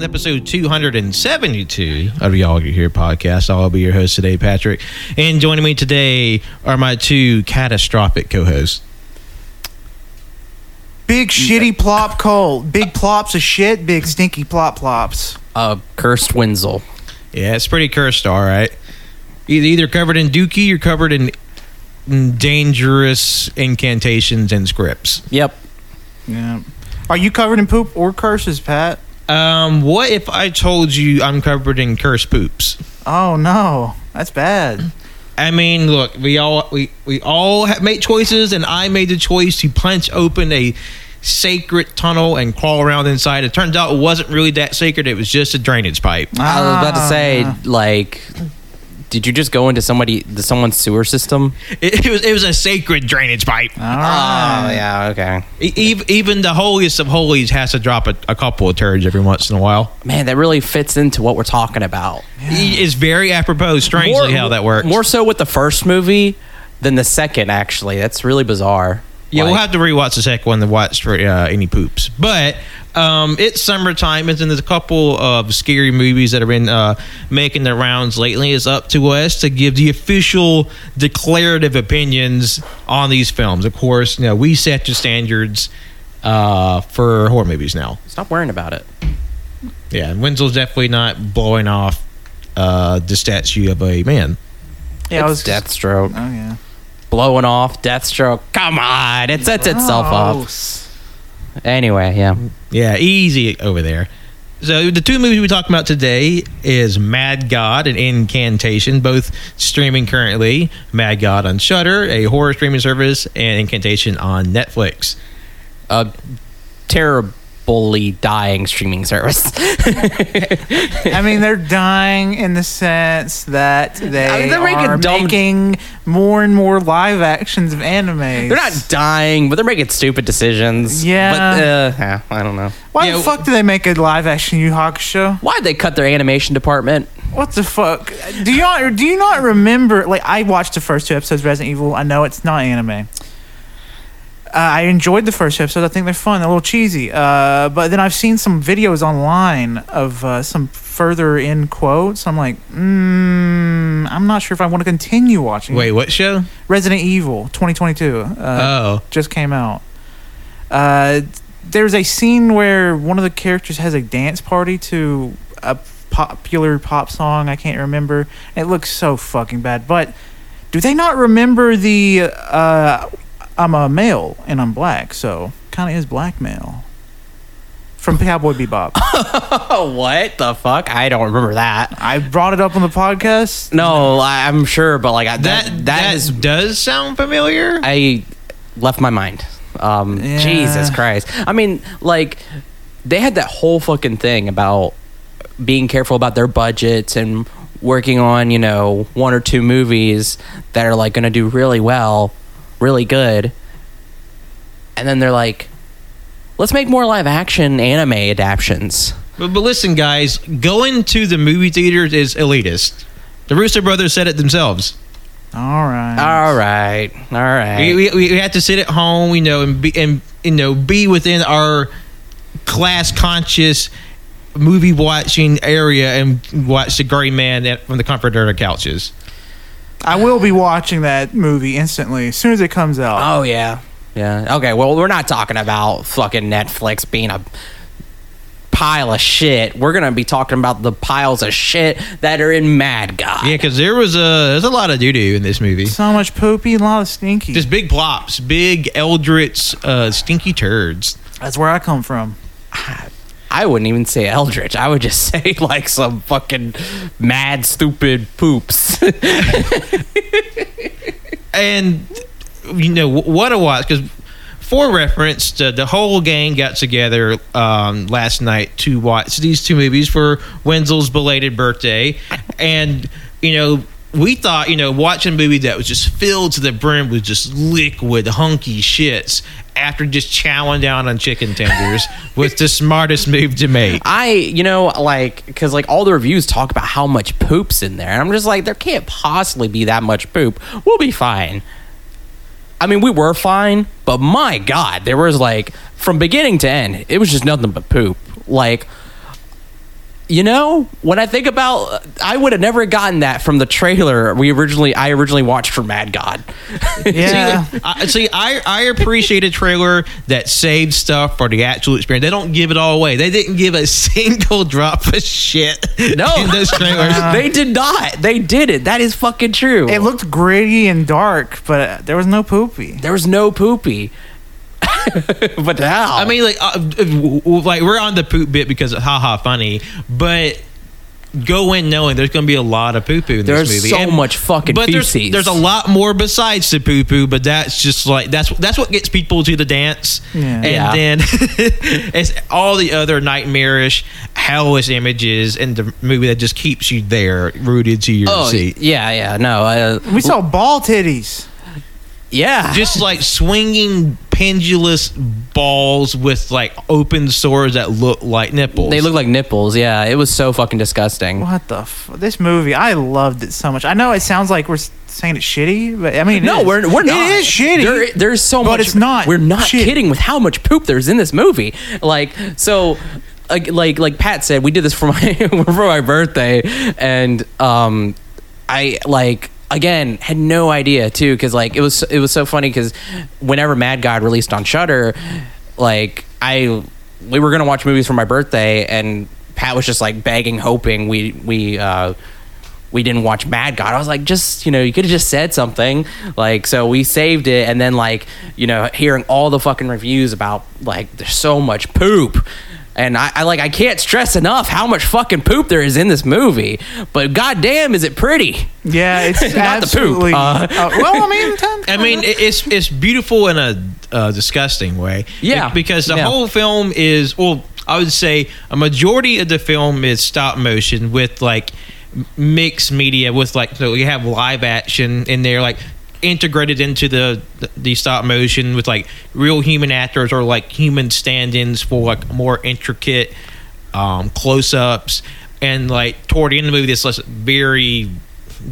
Welcome to episode 272 of the Y'all Get Here podcast. I'll be your host today, Patrick. And joining me today are my two catastrophic co hosts. Big mm, shitty uh, plop cold. Uh, big plops of shit, big stinky plop plops. Uh, cursed Wenzel. Yeah, it's pretty cursed, all right. Either, either covered in dookie or covered in in dangerous incantations and scripts. Yep. Yeah. Are you covered in poop or curses, Pat? Um, what if I told you I'm covered in cursed poops? Oh no, that's bad. I mean, look, we all we we all have made choices, and I made the choice to punch open a sacred tunnel and crawl around inside. It turns out it wasn't really that sacred; it was just a drainage pipe. I was about to say, Ah. like, did you just go into somebody, the someone's sewer system? It, it was it was a sacred drainage pipe. All right. Oh, yeah, okay. E- ev- even the holiest of holies has to drop a, a couple of turds every once in a while. Man, that really fits into what we're talking about. It's very apropos, strangely, how that works. More so with the first movie than the second, actually. That's really bizarre. Yeah, we'll Like, have to rewatch the second one to watch for uh, any poops. But um, it's summertime, and there's a couple of scary movies that have been uh, making the rounds lately. It's up to us to give the official declarative opinions on these films. Of course, you know we set the standards uh, for horror movies now. Stop worrying about it. Yeah, and Wenzel's definitely not blowing off uh, the statue of a man. Yeah, I it's was Deathstroke. Oh yeah. Blowing off, Deathstroke. Come on. It sets itself up. Gross. Anyway, yeah. Yeah, easy over there. So the two movies we talk about today is Mad God and Incantation, both streaming currently. Mad God on Shudder, a horror streaming service, and Incantation on Netflix. Uh, a terribly dying streaming service. I mean, they're dying in the sense that they I mean, they're making are dumb- making more and more live actions of anime. They're not dying, but they're making stupid decisions. Yeah. But, uh, I don't know. Why Yeah, the fuck do they make a live action Yu Hakusho? Why'd they cut their animation department? What the fuck? Do you not do you not remember? Like I watched the first two episodes of Resident Evil. I know it's not anime. Uh, I enjoyed the first episode. I think they're fun. They're a little cheesy. Uh, but then I've seen some videos online of uh, some further in quotes. I'm like, mm, I'm not sure if I want to continue watching. Wait, what show? Resident Evil 2022 uh, Oh, just came out. Uh, there's a scene where one of the characters has a dance party to a popular pop song. I can't remember. It looks so fucking bad. But do they not remember the? I'm a male and I'm black, so kind of is blackmail. From Cowboy Bebop. What the fuck? I don't remember that. I brought it up on the podcast. No, I- I'm sure, but like I- that that that, that is does sound familiar. I left my mind. Um, Yeah. Jesus Christ. I mean, like they had that whole fucking thing about being careful about their budgets and working on, you know, one or two movies that are like going to do really well, really good. And then they're like, let's make more live action anime adaptions. but, but listen, guys, going to the movie theaters is elitist. The Russo Brothers said it themselves. All right. All right. All right. We, we, we have to sit at home, you know, and be and you know be within our class conscious movie watching area and watch the Gray Man from the comfort of our couches. I will be watching that movie instantly as soon as it comes out. Oh yeah, yeah. Okay, well, we're not talking about fucking Netflix being a pile of shit. We're gonna be talking about the piles of shit that are in Mad God. Yeah, because there was a there's a lot of doo doo in this movie. So much poopy, and a lot of stinky. Just big plops, big eldritch, uh, stinky turds. That's where I come from. I wouldn't even say eldritch. I would just say like some fucking mad stupid poops. and you know what a watch because for reference the, the whole gang got together um, last night to watch these two movies for wenzel's belated birthday and you know we thought you know watching a movie that was just filled to the brim with just liquid hunky shits after just chowing down on chicken tenders was the smartest move to make I, you know, like because like all the reviews talk about how much poop's in there, and I'm just like, there can't possibly be that much poop. We'll be fine. I mean, we were fine, but my God, there was like from beginning to end, it was just nothing but poop. Like, you know, when I think about, I would have never gotten that from the trailer we originally, I originally watched for Mad God. Yeah. See, I, see, I, I appreciate a trailer that saves stuff for the actual experience. They don't give it all away. They didn't give a single drop of shit No, in those trailers. they did not. They did it. That is fucking true. It looked gritty and dark, but uh, there was no poopy. there was no poopy. but now, I mean, like, uh, w- w- like we're on the poop bit because of haha funny, but go in knowing there's going to be a lot of poo poo in There's this movie. so much fucking but there's, feces. there's a lot more besides the poo poo, but that's just like that's that's what gets people to the dance. Yeah. And Yeah. then it's all the other nightmarish, hellish images in the movie that just keeps you there, rooted to your oh seat. yeah, yeah, no, uh, We saw ball titties. Yeah, just like swinging pendulous balls with like open sores that look like nipples. they look like nipples. Yeah, it was so fucking disgusting. What the? F- this movie, I loved it so much. I know it sounds like we're saying it's shitty, but I mean, No, is. we're we're not. It is shitty. There, there's so But much. it's not We're not shitty. kidding with how much poop there's in this movie. Like so. Like, like like Pat said, we did this for my for my birthday, and um, I like again had no idea too because like it was it was so funny because whenever Mad God released on Shudder, like I we were gonna watch movies for my birthday and Pat was just like begging, hoping we we uh, we didn't watch Mad God. I was like, just you know, you could have just said something. Like, so we saved it, and then like you know, hearing all the fucking reviews about like there's so much poop. And I, I like I can't stress enough how much fucking poop there is in this movie. But goddamn, is it pretty? Yeah, it's Not the poop, uh. uh, well, I mean, I mean, it's it's beautiful in a uh, disgusting way. Yeah. Be- because the Yeah. whole film is well, I would say a majority of the film is stop motion with like mixed media with like so you have live action in there like integrated into the the stop motion with like real human actors or like human stand-ins for like more intricate um, close-ups and like toward the end of the movie this very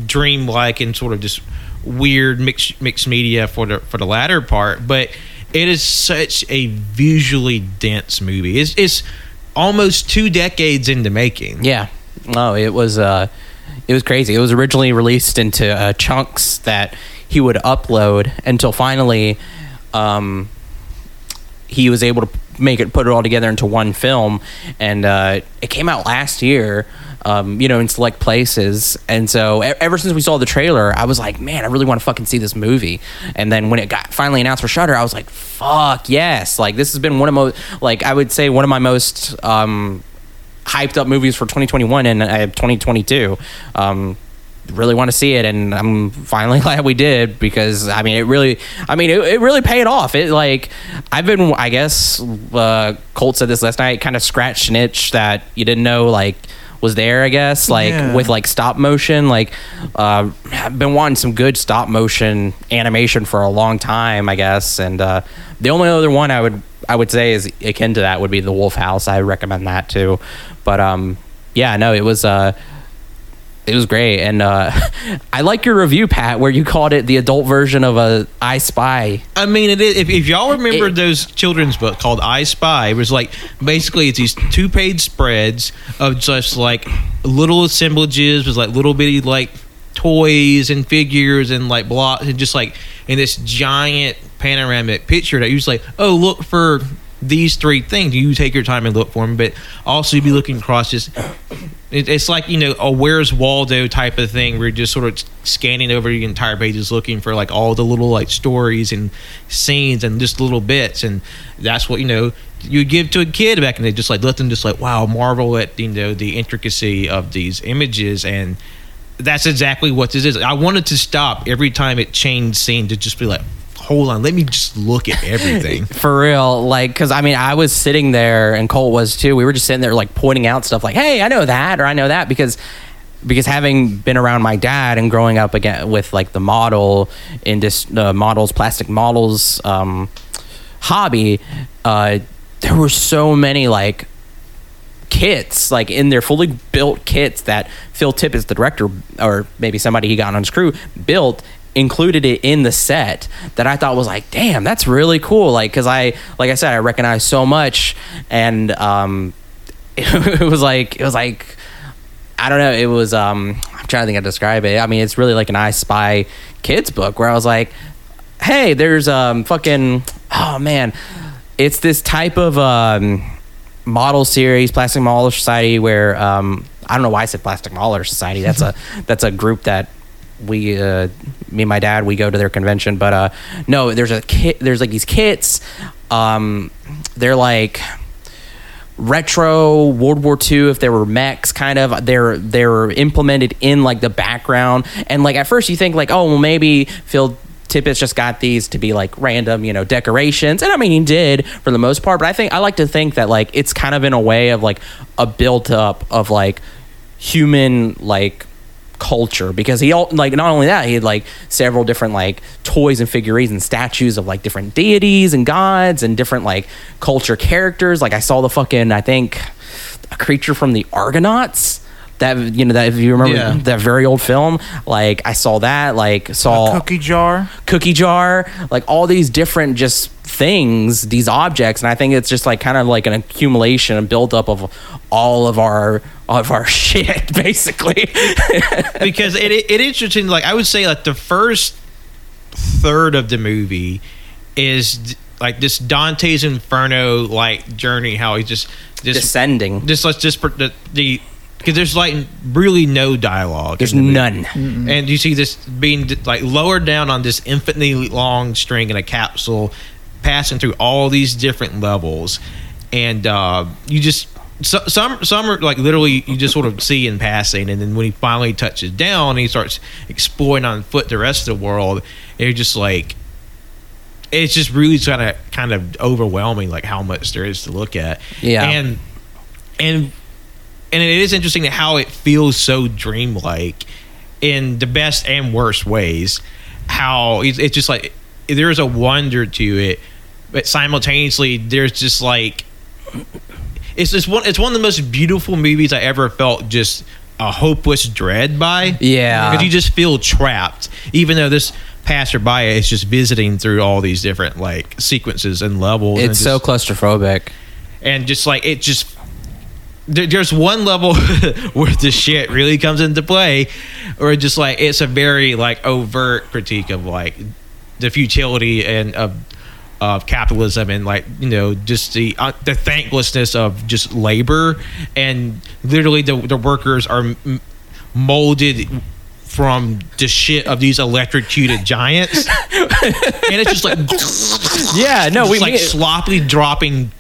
dreamlike and sort of just weird mixed mixed media for the for the latter part but it is such a visually dense movie it's, it's almost two decades in the making Yeah. No, it was uh it was crazy. It was originally released into uh, chunks that he would upload until finally um he was able to make it put it all together into one film and uh it came out last year um, you know, in select places, and so ever since we saw the trailer, I was like, "Man, I really want to fucking see this movie." And then when it got finally announced for Shudder, I was like, "Fuck yes!" Like this has been one of most, like I would say, one of my most um, hyped up movies for 2021 and uh, 2022. Um, really want to see it, and I'm finally glad we did because I mean, it really, I mean, it, it really paid off. It like I've been, I guess, uh, Colt said this last night, kind of scratched an itch that you didn't know like was there. I guess like Yeah. with like stop motion, like uh, I've been wanting some good stop motion animation for a long time. I guess, and uh, the only other one I would I would say is akin to that would be the Wolf House. I recommend that too. But um, yeah, no, it was uh, it was great, and uh, I like your review, Pat, where you called it the adult version of a I Spy. I mean, it is, if, if y'all remember It- those children's book called I Spy, it was like basically it's these two page spreads of just like little assemblages with like little bitty like toys and figures and like blocks and just like in this giant panoramic picture that you just like, oh, look for these three things. You take your time and look for them, but also you'd be looking across this it, it's like you know a Where's Waldo type of thing. Where you're just sort of scanning over the entire pages, looking for like all the little like stories and scenes and just little bits, and that's what you know you give to a kid back in the day. Just like let them just like wow, marvel at you know the intricacy of these images and. That's exactly what this is. I wanted to stop every time it changed scene to just be like, hold on, let me just look at everything. For real, like, because I mean, I was sitting there, and Colt was too. We were just sitting there, like, pointing out stuff, like, "Hey, I know that," or "I know that," because because having been around my dad and growing up again with like the model in this the models, plastic models um, hobby, uh, there were so many like kits, like in their fully built kits that Phil Tippett, the director, or maybe somebody he got on his crew, built included it in the set that I thought was like, damn, that's really cool. Like, cause I, like I said, I recognize so much, and um, it was like, it was like, I don't know, it was um, I'm trying to think how to describe it. I mean, it's really like an I Spy kids book where I was like, hey, there's um, fucking, oh man, it's this type of um model series, Plastic Model Society, where um, I don't know why I said Plastic Model Society. That's a that's a group that we, uh, me and my dad, we go to their convention. But uh, no, there's a kit. There's like these kits. Um, they're like retro World War II if there were mechs kind of they're they're implemented in like the background and like at first you think like oh well maybe Phil Tippett's just got these to be like random you know decorations and I mean he did for the most part but I think I like to think that like it's kind of in a way of like a built up of like human like culture because he all like not only that he had like several different like toys and figurines and statues of like different deities and gods and different like culture characters like i saw the fucking i think a creature from the argonauts that you know that if you remember Yeah. that very old film like i saw that like saw Cookie jar. cookie jar, like all these different just things, these objects, and I think it's just like kind of like an accumulation and buildup of all of our of our shit, basically. because it, it, it interesting. Like I would say, like the first third of the movie is like this Dante's Inferno like journey. How he's just just Descending. just let's just put the the because there's like really no dialogue. There's the none. and you see this being like lowered down on this infinitely long string in a capsule passing through all these different levels and uh, you just so, some some are like literally you just sort of see in passing and then when he finally touches down he starts exploring on foot the rest of the world and you're just like it's just really kind of kind of overwhelming like how much there is to look at Yeah. and and and it is interesting how it feels so dreamlike in the best and worst ways. How it's just like there's a wonder to it, but simultaneously there's just like it's just one. It's one of the most beautiful movies I ever felt. Just a hopeless dread by. Yeah. because you just feel trapped, even though this passerby is just visiting through all these different like sequences and levels. and It's so claustrophobic. and just like it just there, there's one level where the shit really comes into play or just like it's a very like overt critique of like the futility and of of capitalism and like you know just the uh, the thanklessness of just labor. And literally the the workers are m- molded from the shit of these electrocuted giants. And it's just like Yeah, no, we like mean- sloppily dropping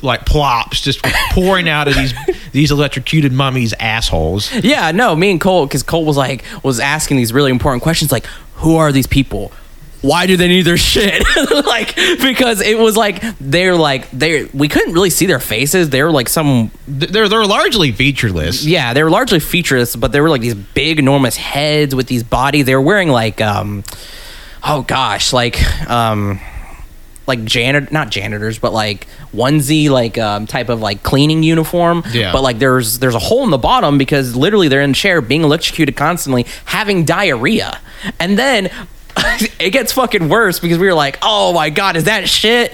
like plops just pouring out of these these electrocuted mummies assholes. Yeah, no, me and Cole, because Cole was like, was asking these really important questions, like, who are these people? Why do they need their shit? like, because it was like they're like they we couldn't really see their faces. They were like some they're they're largely featureless yeah, they were largely featureless, but they were like these big, enormous heads with these bodies. They were wearing like, um, oh gosh, like, um, like janitor, not janitors, but like onesie, like um, type of like cleaning uniform. Yeah. But like there's there's a hole in the bottom because literally they're in a chair being electrocuted constantly, having diarrhea, and then it gets fucking worse because we were like, oh my god, is that shit?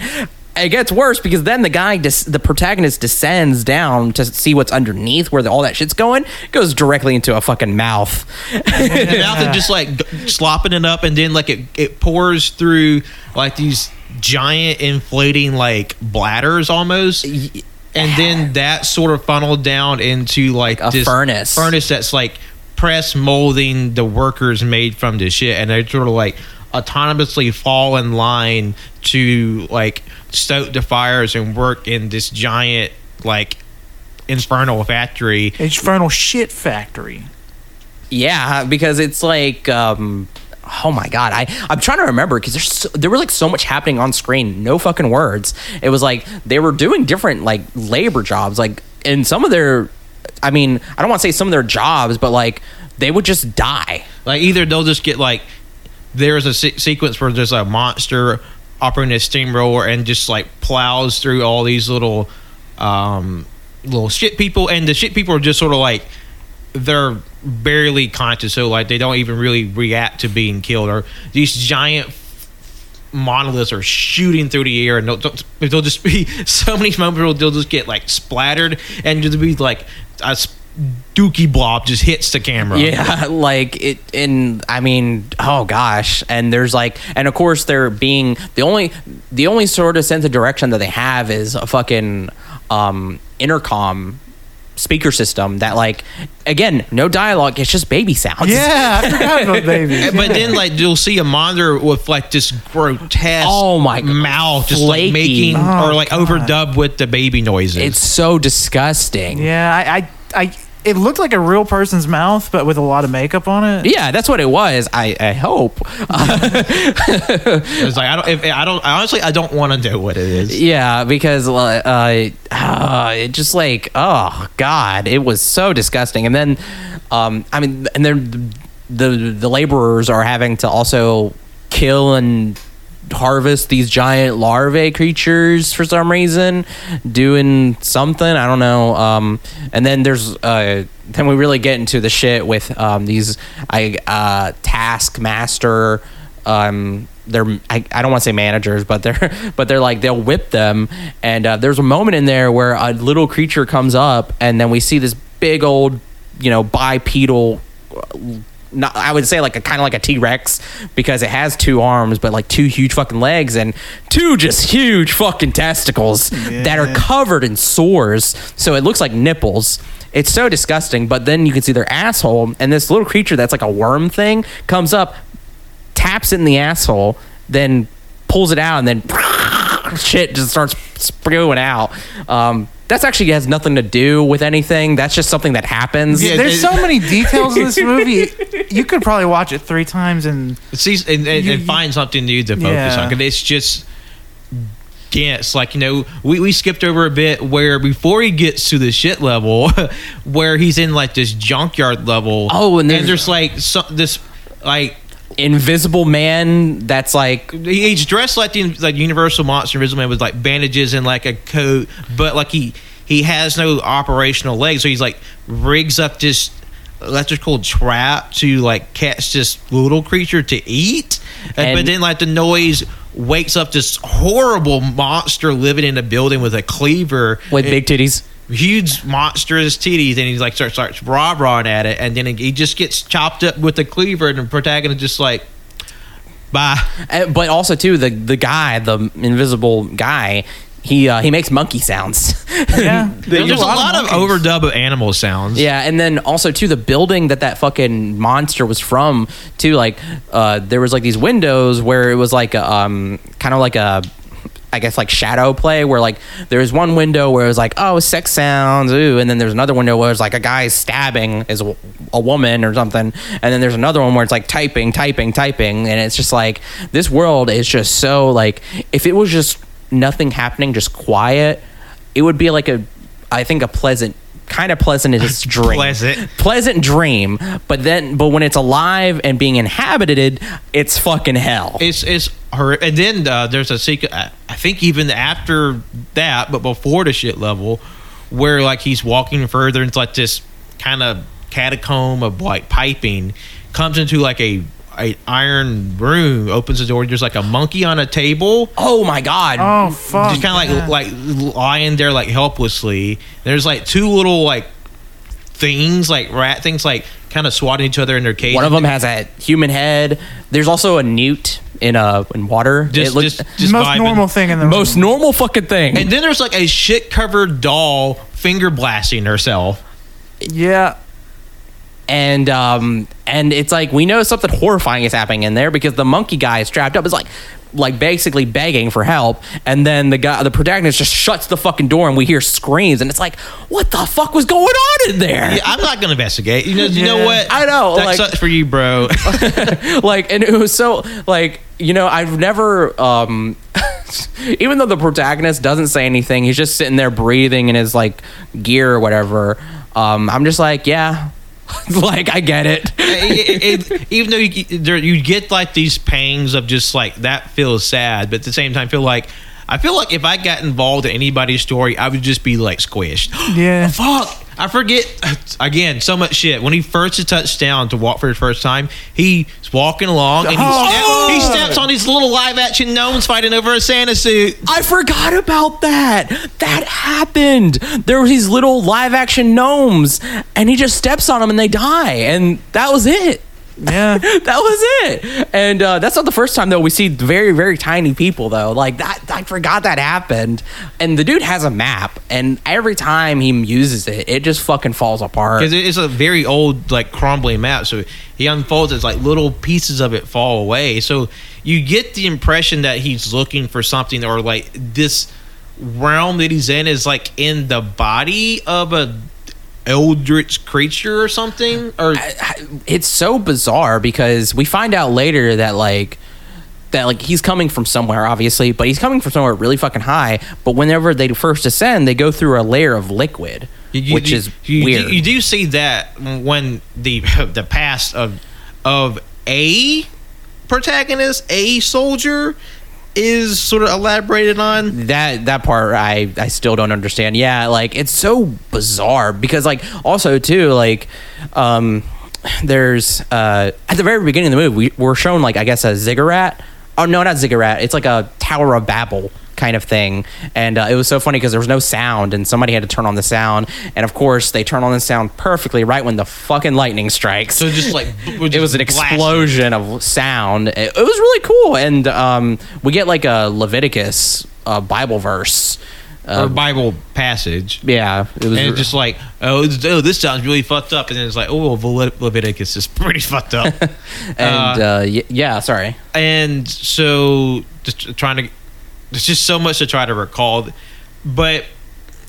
It gets worse because then the guy, des- the protagonist, descends down to see what's underneath where the, all that shit's going. It goes directly into a fucking mouth. and the mouth is just like slopping it up and then like it, it pours through like these giant inflating like bladders almost and then that sort of funneled down into like a this furnace. furnace that's like press molding the workers made from this shit, and they sort of like autonomously fall in line to like stoke the fires and work in this giant like infernal factory. Infernal shit factory. Yeah, because it's like, um, oh my god, I I'm trying to remember because there's so, there was like so much happening on screen, no fucking words. It was like they were doing different like labor jobs, like in some of their, I mean, I don't want to say some of their jobs, but like they would just die. Like either they'll just get like there's a se- sequence where there's a monster operating a steamroller and just like plows through all these little um little shit people and the shit people are just sort of like they're barely conscious so like they don't even really react to being killed or these giant monoliths are shooting through the air and they'll, they'll just be so many moments where they'll just get like splattered and just be like a dookie blob just hits the camera Yeah, like it and I mean, oh gosh. And there's like and of course they're being the only the only sort of sense of direction that they have is a fucking um intercom speaker system that like again, no dialogue, it's just baby sounds. Yeah, I forgot about babies. but then like you'll see a monitor with like this grotesque Oh my God. mouth just like making Oh, or like God. overdubbed with the baby noises It's so disgusting. yeah, I, I, I, it looked like a real person's mouth, but with a lot of makeup on it. Yeah, that's what it was. I, I hope. it's like i don't if, i don't honestly i don't want to know what it is Yeah, because uh, uh, it just like oh god, it was so disgusting. And then, um, I mean, and then the the laborers are having to also kill and harvest these giant larvae creatures for some reason, doing something I don't know. Um, and then there's uh, then we really get into the shit with um, these I uh, taskmaster um they're I, I don't want to say managers but they're but they're like they'll whip them and uh, there's a moment in there where a little creature comes up and then we see this big old you know bipedal not, I would say like a kind of like a T Rex because it has two arms, but like two huge fucking legs and two just huge fucking testicles that are covered in sores. So it looks like nipples. It's so disgusting. But then you can see their asshole, and this little creature that's like a worm thing comes up, taps it in the asshole, then pulls it out, and then shit just starts spewing out. Um, that's actually has nothing to do with anything. That's just something that happens. Yeah, There's it- so many details in this movie. You could probably watch it three times and see and, and, You- and you- find something new to focus Yeah. on 'cause it's just dense like you know we, we skipped over a bit where before he gets to the shit level where he's in like this junkyard level Oh, and there's- there's like some, this like Invisible man that's like he- he's dressed like the like Universal Monster Invisible Man with like bandages and like a coat, but like he he has no operational legs, so he's like rigs up this electrical trap to like catch this little creature to eat, and, And- but then like the noise wakes up this horrible monster living in a building with a cleaver with big titties. Huge monstrous titties and he's like starts starts rah rahing at it and then he just gets chopped up with a cleaver and the protagonist just like bye Uh, but also too the the guy, the invisible guy, he uh, he makes monkey sounds. yeah, There's, a lot, of, monkeys. overdub of animal sounds. yeah, and then also too the building that that fucking monster was from too. Like uh, there was like these windows where it was like a, um kind of like a. I guess like shadow play where like there's one window where it was like oh sex sounds ooh and then there's another window where it's like a guy stabbing is a, a woman or something and then there's another one where it's like typing typing typing and it's just like this world is just so like if it was just nothing happening just quiet it would be like a I think a pleasant kind of pleasant is dream Pleasant. pleasant dream but then but when it's alive and being inhabited it's fucking hell It's it's her, and then uh, there's a secret. I I think even after that, but before the shit level, where like he's walking further into like this kind of catacomb of like piping, comes into like a a iron room, opens the door. There's like a monkey on a table. oh my god Oh fuck! just kind of yeah. like like lying there like helplessly. There's like two little like things like rat things like kind of swatting each other in their cage. One of them has a human head. There's also a newt in uh in water. Just, it looked just, just most vibing. normal thing in the most room. normal fucking thing. And then there's like a shit covered doll finger blasting herself. Yeah. And um and it's like we know something horrifying is happening in there because the monkey guy is strapped up is like like basically begging for help and then the guy the protagonist just shuts the fucking door and we hear screams and it's like what the fuck was going on in there Yeah, I'm not gonna investigate. You know, you know what? I know, That like- sucks for you, bro. like and it was so like you know i've never um even though the protagonist doesn't say anything he's just sitting there breathing in his like gear or whatever um i'm just like yeah like i get it It- it- even though you, there, you get like these pangs of just like that feels sad, but at the same time, feel like I feel like if I got involved in anybody's story, I would just be like squished. Yeah. Fuck. I forget again so much shit. When he first touched down to walk for the first time, he's walking along and he, Oh! step- he steps on these little live action gnomes fighting over a Santa suit. I forgot about that. That happened. There were these little live action gnomes, and he just steps on them and they die, and that was it. Yeah. That was it. And uh, that's not the first time though we see very very tiny people though. Like that, I forgot that happened. And the dude has a map, and every time he uses it, it just fucking falls apart. Because it's a very old, like crumbling map. So he unfolds it's like little pieces of it fall away. So you get the impression that he's looking for something, or like this realm that he's in is like in the body of a eldritch creature or something. Or it's so bizarre because we find out later that like that like he's coming from somewhere obviously but he's coming from somewhere really fucking high but whenever they first ascend they go through a layer of liquid You- which you- is you, weird You, do see that when the the past of of a protagonist, a soldier, is sort of elaborated on. that that part I I still don't understand. Yeah, like it's so bizarre because like also too like um there's uh at the very beginning of the movie we, we're shown like I guess a ziggurat. Oh no, not ziggurat. It's like a Tower of Babel kind of thing. And uh, it was so funny because there was no sound and somebody had to turn on the sound. And of course, they turn on the sound perfectly right when the fucking lightning strikes So just like it was an explosion of sound. It, it was really cool, and um, we get like a Leviticus uh, Bible verse. or Uh, Bible passage. yeah, it was And it's just like, oh, oh, this sounds really fucked up. And then it's like, oh, Le- Leviticus is pretty fucked up. and uh, y- yeah, sorry. and so just trying to there's just so much to try to recall but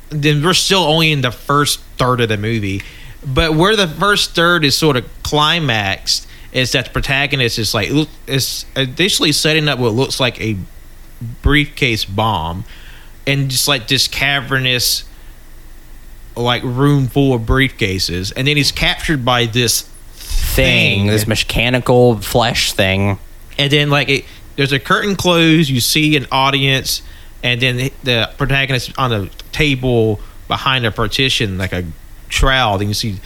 then we're still only in the first third of the movie but where the first third is sort of climaxed is that the protagonist is like is additionally setting up what looks like a briefcase bomb and just like this cavernous like room full of briefcases and then he's captured by this Thing, Thing. this mechanical flesh thing. and then like it, there's a curtain closed you see an audience and then the, the protagonist on a table behind a partition like a shroud and you see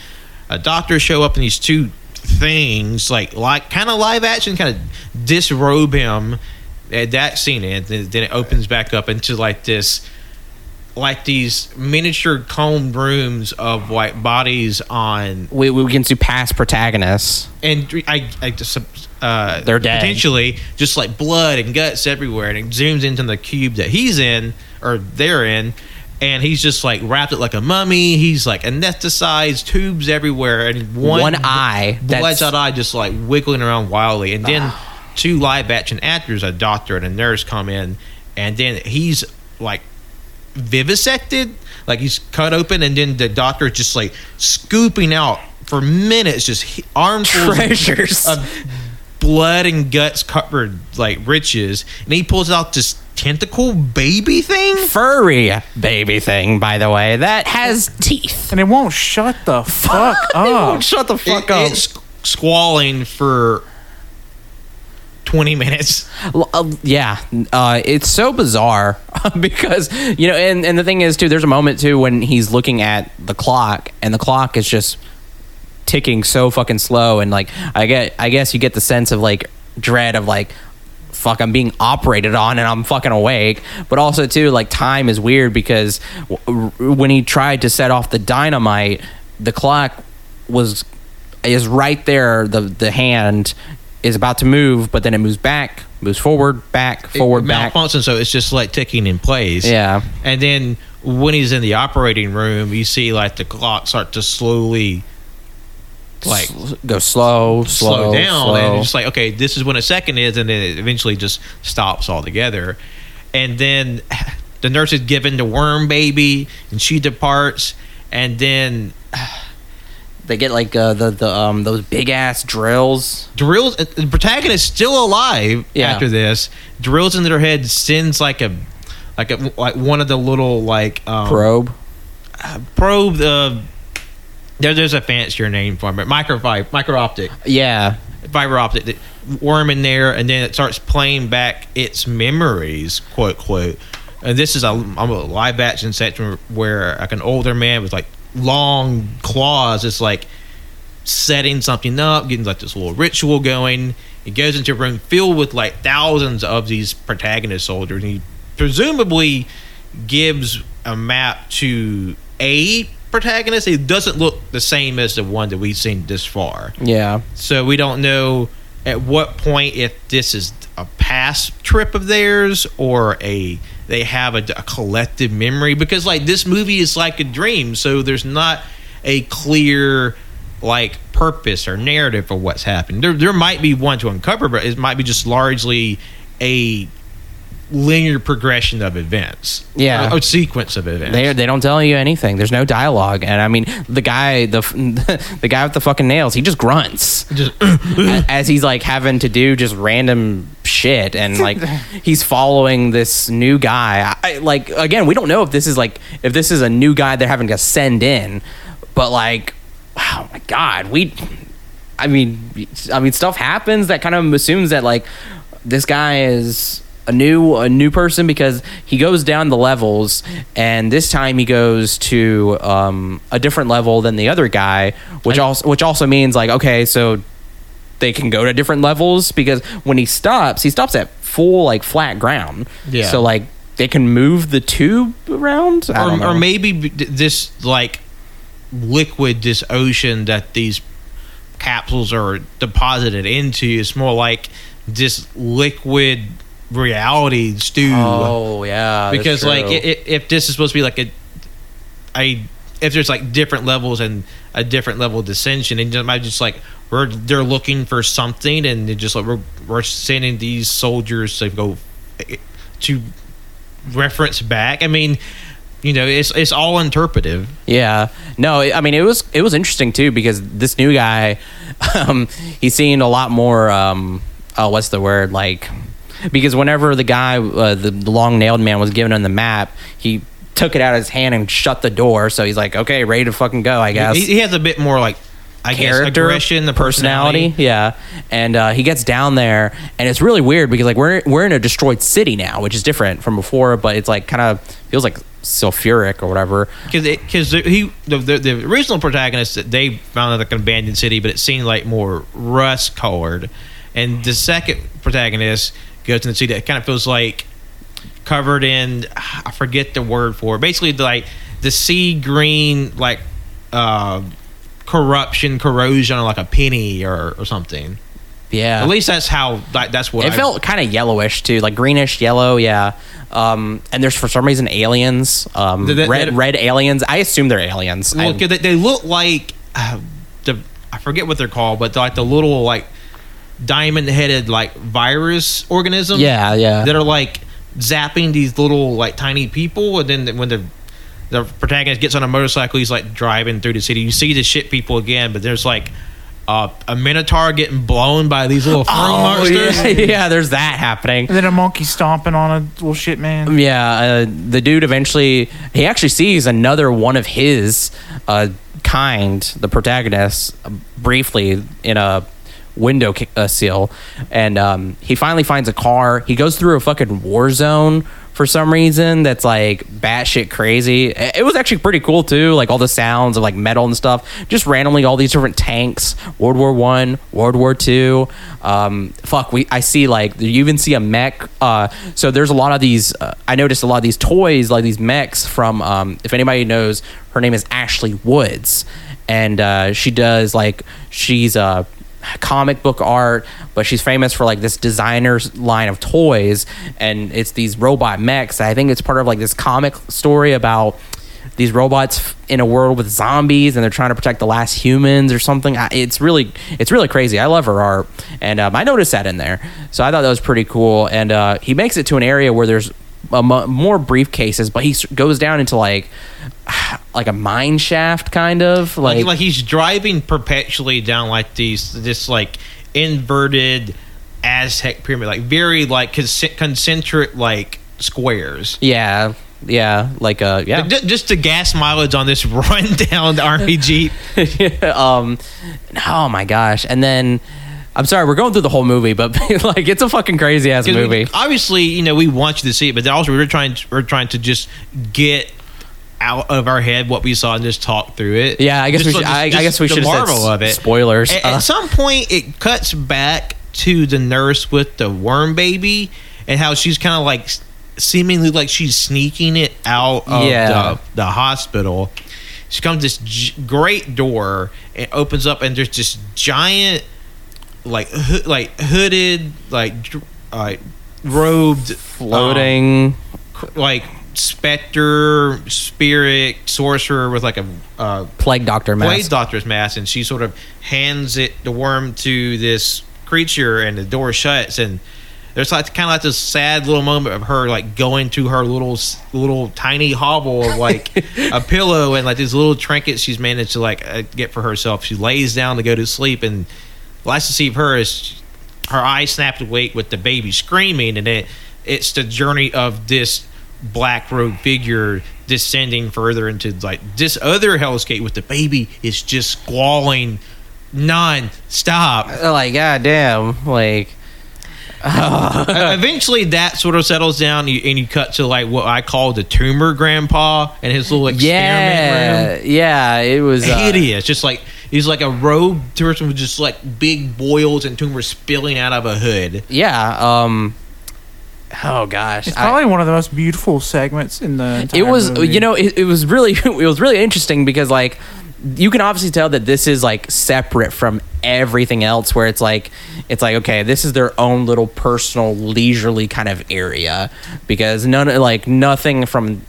a doctor show up in these two things like like kind of live action kind of disrobe him at that scene and then, then it opens back up into like this like these miniature combed rooms of like bodies on We, we can see past protagonists. and I, I just uh, They're dead. potentially just like blood and guts everywhere, and it zooms into the cube that he's in or they're in, and he's just like wrapped it like a mummy. He's like anesthetized, tubes everywhere, and one, One eye that's- bloodshot eye just like wiggling around wildly, and then two live action actors, a doctor and a nurse, come in, and then he's like vivisected like he's cut open and then the doctor is just like scooping out for minutes just armfuls Treasures. of blood and guts covered like riches and he pulls out this tentacle baby thing Furry baby thing, by the way, that has teeth. And it won't shut the fuck up. Shut the fuck It- up. it's squalling for 20 minutes uh, yeah, uh, it's so bizarre because you know, and and the thing is too, there's a moment too when he's looking at the clock, and the clock is just ticking so fucking slow, and like I get, I guess you get the sense of like dread of like. Fuck, I'm being operated on and I'm fucking awake. But also, too, like, time is weird because w- when he tried to set off the dynamite, the clock was is right there. The the hand is about to move, but then it moves back moves forward, back, forward, it back. malfunctions, so it's just like ticking in place. Yeah. And then when he's in the operating room, you see like the clock start to slowly like go slow, slow, slow, down, slow. and it's just like okay, this is when a second is, and then it eventually just stops altogether. And then the nurse is given the worm baby, and she departs, and then they get like uh, the the um those big ass drills. drills. The protagonist is still alive Yeah. after this. Drills into their head, sends like a like a like one of the little like um, Probe. probe the there, there's a fancier name for it, but micro micro optic Yeah. fiber optic that worm in there, and then it starts playing back its memories, quote quote. And this is a, a live action section where like an older man with like long claws is like setting something up, getting like this little ritual going. He goes into a room filled with like thousands of these protagonist soldiers, and he presumably gives a map to a protagonist. It doesn't look the same as the one that we've seen this far. Yeah. So we don't know at what point if this is a past trip of theirs or a they have a, a collective memory because like this movie is like a dream so there's not a clear like purpose or narrative for what's happened there, there might be one to uncover but it might be just largely a linear progression of events Yeah. a, a sequence of events They they don't tell you anything. There's no dialogue, and I mean the guy the the guy with the fucking nails. He just grunts just as he's like having to do just random shit, and like he's following this new guy. I, like again, we don't know if this is like if this is a new guy they're having to send in, but like, oh my god, we. I mean, I mean, stuff happens that kind of assumes that like this guy is a new a new person because he goes down the levels and this time he goes to um, a different level than the other guy, which also which also means like okay, so they can go to different levels because when he stops, he stops at full like flat ground. Yeah. So like they can move the tube around. I don't or, know. or maybe b- this like liquid, this ocean that these capsules are deposited into is more like this liquid reality stew. Oh yeah, because like true. i i if this is supposed to be like a, a if there's like different levels and a different level of dissension, and it might just like we're they're looking for something, and they're just like we're, we're sending these soldiers to go eh, to reference back. I mean, you know, it's it's all interpretive. Yeah. No, I mean it was it was interesting too because this new guy, um, he's seen a lot more. Um, oh, what's the word like? Because whenever the guy, uh, the, the long nailed man, was given him the map, he took it out of his hand and shut the door. So he's like, okay, ready to fucking go. I guess. He, he has a bit more like I guess character, aggression, the personality, personality. yeah. And uh, he gets down there, and it's really weird because like we're we're in a destroyed city now, which is different from before, but it's like kind of feels like sulfuric or whatever. because because he the, the the original protagonist that they found like an abandoned city, but it seemed like more rust colored, and the second protagonist goes to the city that kind of feels like covered in I forget the word for it. Basically, like the sea green like uh, corruption, corrosion, on like a penny or or something. Yeah, At least that's how like that's what it I- felt kind of yellowish too, like greenish yellow. Yeah. Um, and there's for some reason aliens, um, that- red that- red aliens. I assume they're aliens. Well, I- they, they look like uh, the I forget what they're called, but like the little like diamond-headed like virus organisms. Yeah, yeah. That are like zapping these little like tiny people, and then when the the protagonist gets on a motorcycle, he's like driving through the city. You see the shit people again, but there's like uh, a minotaur getting blown by these little fur oh, monsters. yeah, yeah, there's that happening. And then a monkey stomping on a little shit man. Yeah, uh, the dude eventually he actually sees another one of his uh, kind, the protagonist, uh, briefly in a window uh, seal, and um, he finally finds a car. He goes through a fucking war zone for some reason that's like batshit crazy. It was actually pretty cool too, like all the sounds of like metal and stuff. Just randomly all these different tanks, World War One, World War Two. Um, fuck, we I see like you even see a mech. Uh, so there's a lot of these. Uh, I noticed a lot of these toys, like these mechs from. Um, if anybody knows, her name is Ashley Woods, and uh, she does like she's uh comic book art, but she's famous for like this designer's line of toys, and it's these robot mechs. I think it's part of like this comic story about these robots in a world with zombies and they're trying to protect the last humans or something. It's really it's really crazy. I love her art and um, i noticed that in there. So i thought that was pretty cool and uh, he makes it to an area where there's more briefcases but he goes down into like like a mine shaft kind of like, like, like he's driving perpetually down like these this like inverted Aztec pyramid, like very like concentric like squares. yeah yeah like uh yeah Ju- Just the gas mileage on this rundown army jeep. um oh my gosh and then i'm sorry we're going through the whole movie but like it's a fucking crazy ass 'Cause we- movie obviously, you know, we want you to see it, but also we're trying we're trying to just get out of our head what we saw and just talk through it. Yeah, I guess Just we should- I- I just guess we should marvel of it. spoilers. At, Uh. at some point, it cuts back to the nurse with the worm baby and how she's kind of like seemingly like she's sneaking it out of Yeah. the, the hospital. She comes to this g- great door and opens up, and there's this giant, like hoo- like hooded, like dr- like robed, um, floating cr- like specter, spirit, sorcerer with like a uh, plague doctor mask. Plague Doctor's mask, and she sort of hands it the worm to this creature, and the door shuts, and there's like kind of like this sad little moment of her like going to her little little tiny hovel of like a pillow and like these little trinkets she's managed to like uh, get for herself. She lays down to go to sleep, and last to see of her is her eyes snapped awake with the baby screaming, and it it's the journey of this black robed figure descending further into like this other hellscape with the baby is just squalling non-stop. like god damn like Uh, Eventually, that sort of settles down, and you, and you cut to like what I call the tumor grandpa and his little experiment room. yeah yeah it was uh, Hideous, just like he's like a rogue person with just like big boils and tumors spilling out of a hood. yeah um oh gosh It's I- probably one of the most beautiful segments in the. Entire it was movie. you know it, it was really it was really interesting because like you can obviously tell that this is like separate from everything else where it's like it's like okay this is their own little personal leisurely kind of area because none like nothing from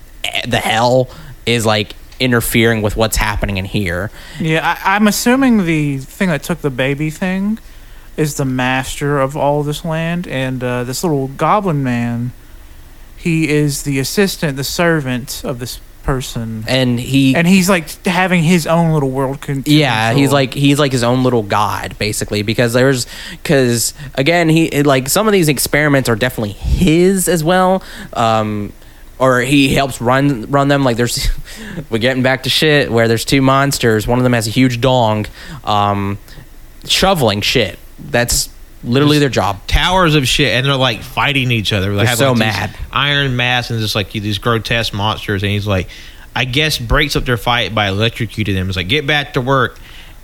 the hell is like interfering with what's happening in here. Yeah, I, I'm assuming the thing that took the baby thing is the master of all this land, and uh, this little goblin man, he is the assistant, the servant of this person, and he and he's like having his own little world. Yeah he's like he's like his own little god basically because there's because again he like some of these experiments are definitely his as well. Um or he helps run run them like there's we're getting back to shit where there's two monsters one of them has a huge dong um shoveling shit that's literally their job Towers of shit, and they're like fighting each other. They They're have, so like, mad. Iron mass and just like these grotesque monsters, and he's like, I guess breaks up their fight by electrocuting them. It's like get back to work,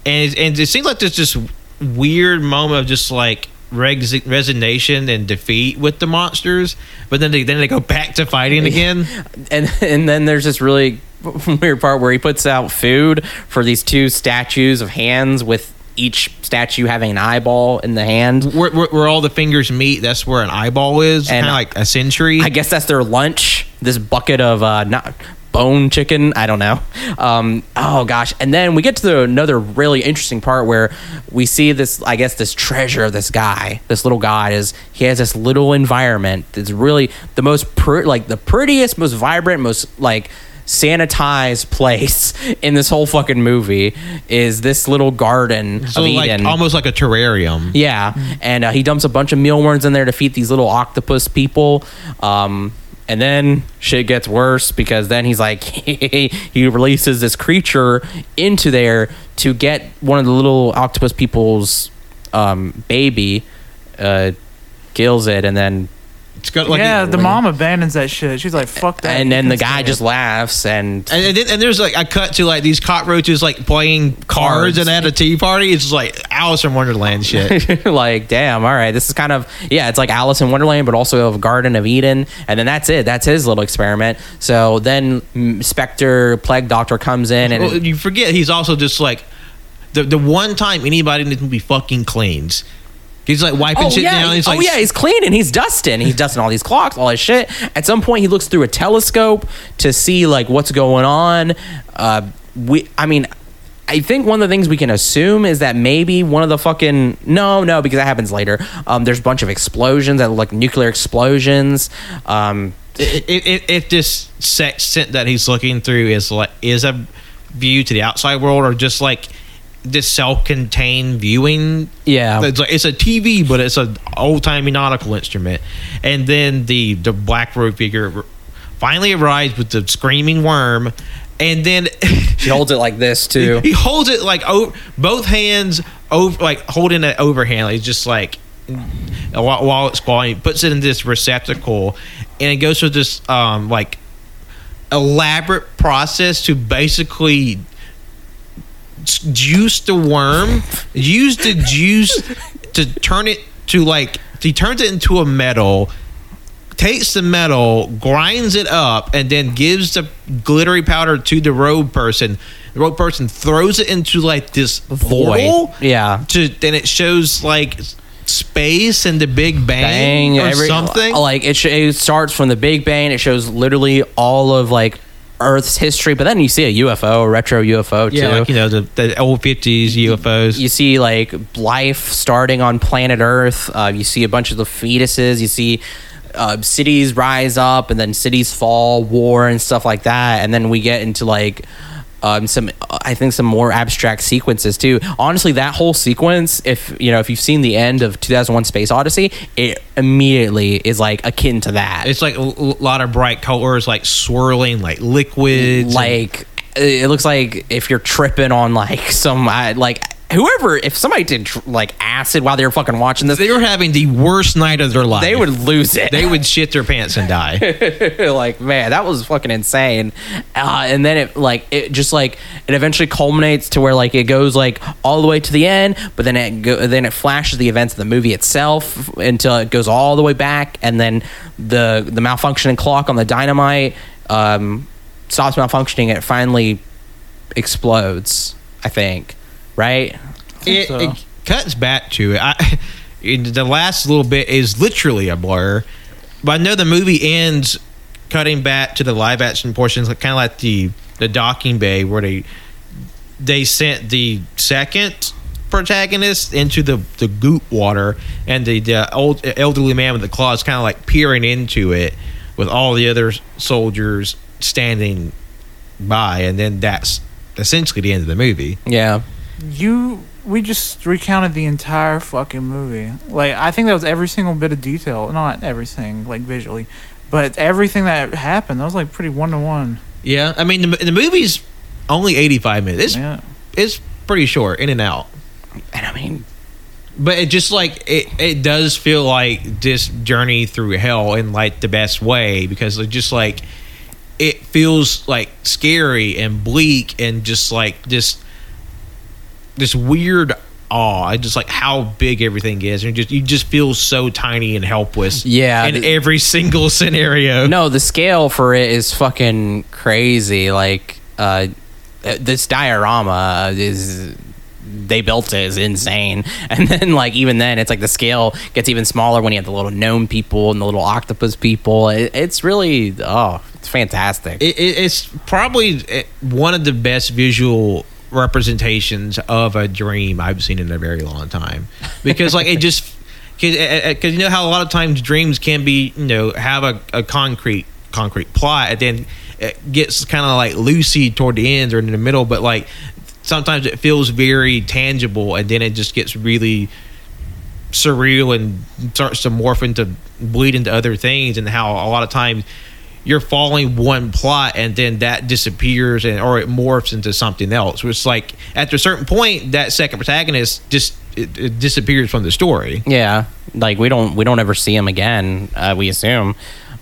and and it seems like there's this weird moment of just like res- resignation and defeat with the monsters, but then they then they go back to fighting again. and and then there's this really weird part where he puts out food for these two statues of hands with each statue having an eyeball in the hand where, where, where all the fingers meet, that's where an eyeball is, And kind of like a century. I guess that's their lunch. This bucket of uh, not bone chicken. I don't know. Um, oh gosh! And then we get to the, another really interesting part where we see this. I guess this treasure of this guy, this little guy, is he has this little environment that's really the most pr- like the prettiest, most vibrant, most like sanitized place in this whole fucking movie is this little garden so of like Eden. almost like a terrarium. Yeah, and uh, he dumps a bunch of mealworms in there to feed these little octopus people. Um, and then shit gets worse because then he's like, he releases this creature into there to get one of the little octopus people's um, baby, uh, kills it, and then It's got like yeah, the like- mom abandons that shit. She's like, "Fuck that." and then the guy just laughs and And, and, then, and there's like a cut to like these cockroaches like playing cards, Cards. and at a tea party. It's just like Alice in Wonderland shit. like, damn, all right, this is kind of yeah, it's like Alice in Wonderland, but also of Garden of Eden, and then that's it. That's his little experiment. So then Spectre, Plague Doctor comes in, and well, you forget he's also just like the the one time anybody in this movie fucking cleans. He's like wiping Oh shit yeah, down. He's oh like, yeah, he's cleaning. He's dusting. He's dusting all these clocks, all his shit. At some point, he looks through a telescope to see like what's going on. Uh, we, I mean, I think one of the things we can assume is that maybe one of the fucking no, no, because that happens later. Um, there's a bunch of explosions that look like nuclear explosions. Um, if, if, if this section that he's looking through is like is a view to the outside world or just like this self-contained viewing Yeah. it's, like, it's a tv but it's an old-timey nautical instrument and then the the black robe figure finally arrives with the screaming worm and then she holds it like this too. he holds it like over both hands over like holding it overhand like just like while, while it's falling he puts it in this receptacle and it goes through this um like elaborate process to basically juice the worm use the juice to turn it to like he turns it into a metal takes the metal, grinds it up, and then gives the glittery powder to the rogue person. The rogue person throws it into like this void. Yeah. To then it shows like space and the Big Bang, Bang, or every, something. Like it, sh- it starts from the Big Bang. It shows literally all of like Earth's history, but then you see a UFO, a retro UFO too. yeah, like you know the, the old fifties UFOs. you see like life starting on planet Earth. Uh, you see a bunch of the fetuses. You see uh, cities rise up and then cities fall, war and stuff like that. And then we get into like um, some, I think, some more abstract sequences too. Honestly, that whole sequence, if you know, if you've seen the end of 2001: Space Odyssey, it immediately is like akin to that. It's like a lot of bright colors, like swirling, like liquids. like it looks like if you're tripping on like some like whoever if somebody did tr- like acid while they were fucking watching this they were having the worst night of their life. they would lose it they would shit their pants and die. like man that was fucking insane uh, and then it like it just like it eventually culminates to where like it goes like all the way to the end but then it go, then it flashes the events of the movie itself until it goes all the way back and then the the malfunctioning clock on the dynamite um, stops malfunctioning and it finally explodes i think right it, so. it cuts back to it. I, it- the last little bit is literally a blur, but I know the movie ends cutting back to the live action portions, like kind of like the the docking bay where they they sent the second protagonist into the the goop water, and the, the old elderly man with the claws kind of like peering into it with all the other soldiers standing by, and then that's essentially the end of the movie. yeah You, we just recounted the entire fucking movie. Like, I think that was every single bit of detail. Not everything, like visually, but everything that happened. That was like pretty one to one. Yeah, I mean the, the movie's only eighty five minutes. It's, Yeah. it's pretty short, in and out. and i mean But it just like it, it does feel like this journey through hell in like the best way because it just like it feels like scary and bleak and just like this this weird awe. Just like how big everything is, and just you just feel so tiny and helpless. Yeah, in every single scenario. no the scale for it is fucking crazy like uh this diorama is they built it is insane and then like even then it's like the scale gets even smaller when you have the little gnome people and the little octopus people it, it's really oh it's fantastic it, it, it's probably eh, one of the best visual representations of a dream I've seen in a very long time. Because like it just because eh, eh, you know how a lot of times dreams can be you know have a, a concrete concrete plot and then it gets kind of like loosey toward the end or in the middle but like sometimes it feels very tangible and then it just gets really surreal and starts to morph into bleed into other things and how a lot of times you're following one plot and then that disappears and or it morphs into something else. It's like after a certain point, that second protagonist just it, it disappears from the story. yeah like we don't we don't ever see him again uh, we assume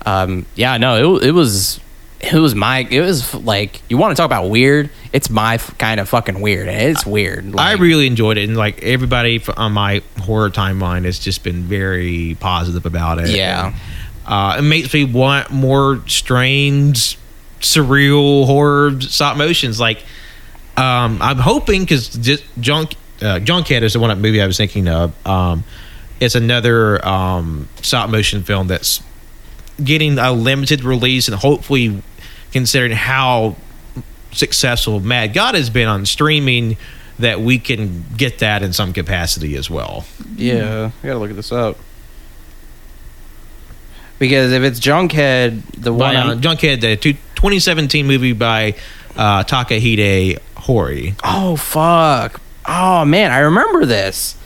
um yeah no it, it was it was my it was like you want to talk about weird it's my f- kind of fucking weird it's weird I really enjoyed it, and like everybody on my horror timeline has just been very positive about it. Yeah. Uh, it makes me want more strange, surreal horror stop motions. Like um, I'm hoping because Junk uh, Junkhead is the one movie I was thinking of. Um, it's another um, stop motion film that's getting a limited release, and hopefully, considering how successful Mad God has been on streaming, that we can get that in some capacity as well. Yeah, I gotta look this up. Because if it's Junkhead, the one By, uh, I'm- Junkhead, the two, 2017 movie by uh, Takahide Hori. Oh fuck. Oh man, I remember this.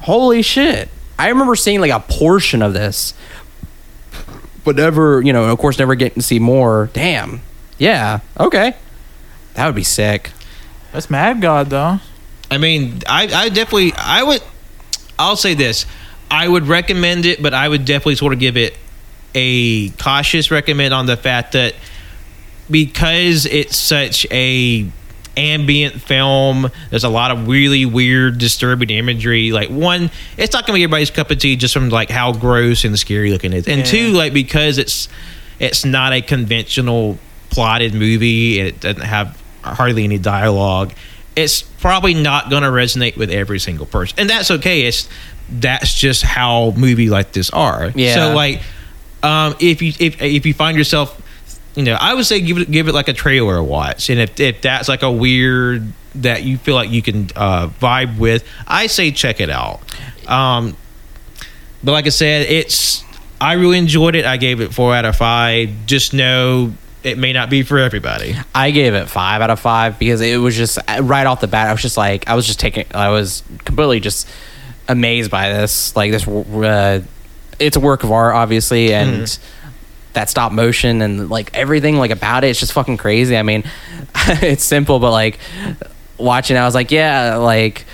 Holy shit. I remember seeing like a portion of this. But never, you know, of course never getting to see more. Damn. Yeah. Okay. That would be sick. That's Mad God though. I mean, I, I definitely, I would, I'll say this. I would recommend it, but I would definitely sort of give it a cautious recommend on the fact that because it's such a ambient film there's a lot of really weird disturbing imagery like one it's not gonna be everybody's cup of tea just from like how gross and scary looking it is and Yeah. two like because it's it's not a conventional plotted movie and it doesn't have hardly any dialogue it's probably not gonna resonate with every single person and that's okay it's that's just how movie like this are Yeah. so like um if you if if you find yourself you know, I would say give it give it like a trailer watch, and if if that's like a weird that you feel like you can uh, vibe with, I say check it out. Um, but like I said, it's I really enjoyed it. I gave it four out of five. Just know it may not be for everybody. I gave it five out of five because it was just right off the bat. I was just like, I was just taking, I was completely just amazed by this. Like this, uh, it's a work of art, obviously, mm-hmm. and that stop motion and like everything like about it, it's just fucking crazy. I mean, it's simple, but like watching, I was like, yeah, like.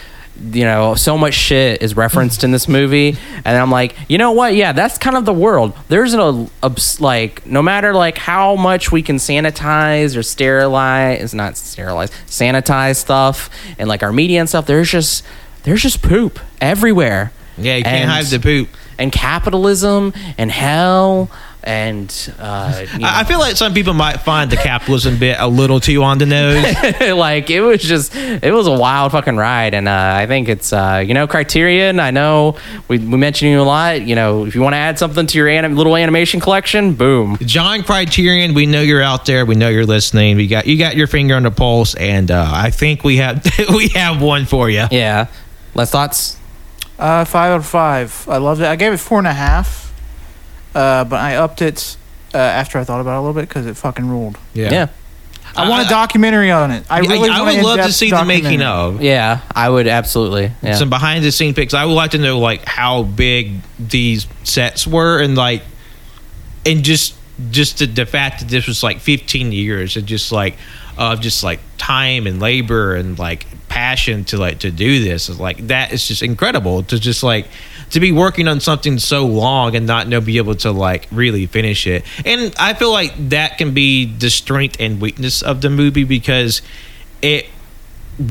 You know, so much shit is referenced in this movie, and I'm like, you know what? Yeah, that's kind of the world. There's a, a like, no matter like how much we can sanitize or sterilize, it's not sterilize, sanitize stuff and like our media and stuff. There's just there's just poop everywhere. Yeah, you can't And- hide the poop. And capitalism and hell and uh, you I, I feel like some people might find the capitalism bit a little too on the nose. like it was just it was a wild fucking ride and uh, i think it's uh, you know criterion i know we, we mention you a lot you know if you want to add something to your anim- little animation collection boom John Criterion, we know you're out there. We know you're listening. We got you got your finger on the pulse, and uh, I think we have we have one for you. yeah less thoughts Uh, five out of five. I loved it. I gave it four and a half. Uh, but I upped it uh, after I thought about it a little bit because it fucking ruled. yeah Yeah. I want a documentary on it. I I, really I want would love to see the making of. yeah i would absolutely yeah some behind the scene pics. I would like to know like how big these sets were and like and just just the, the fact that this was like 15 years and just like of just like time and labor and like passion to like to do this. Is like that is just incredible to just like to be working on something so long and not know be able to like really finish it. And i feel like that can be the strength and weakness of the movie because it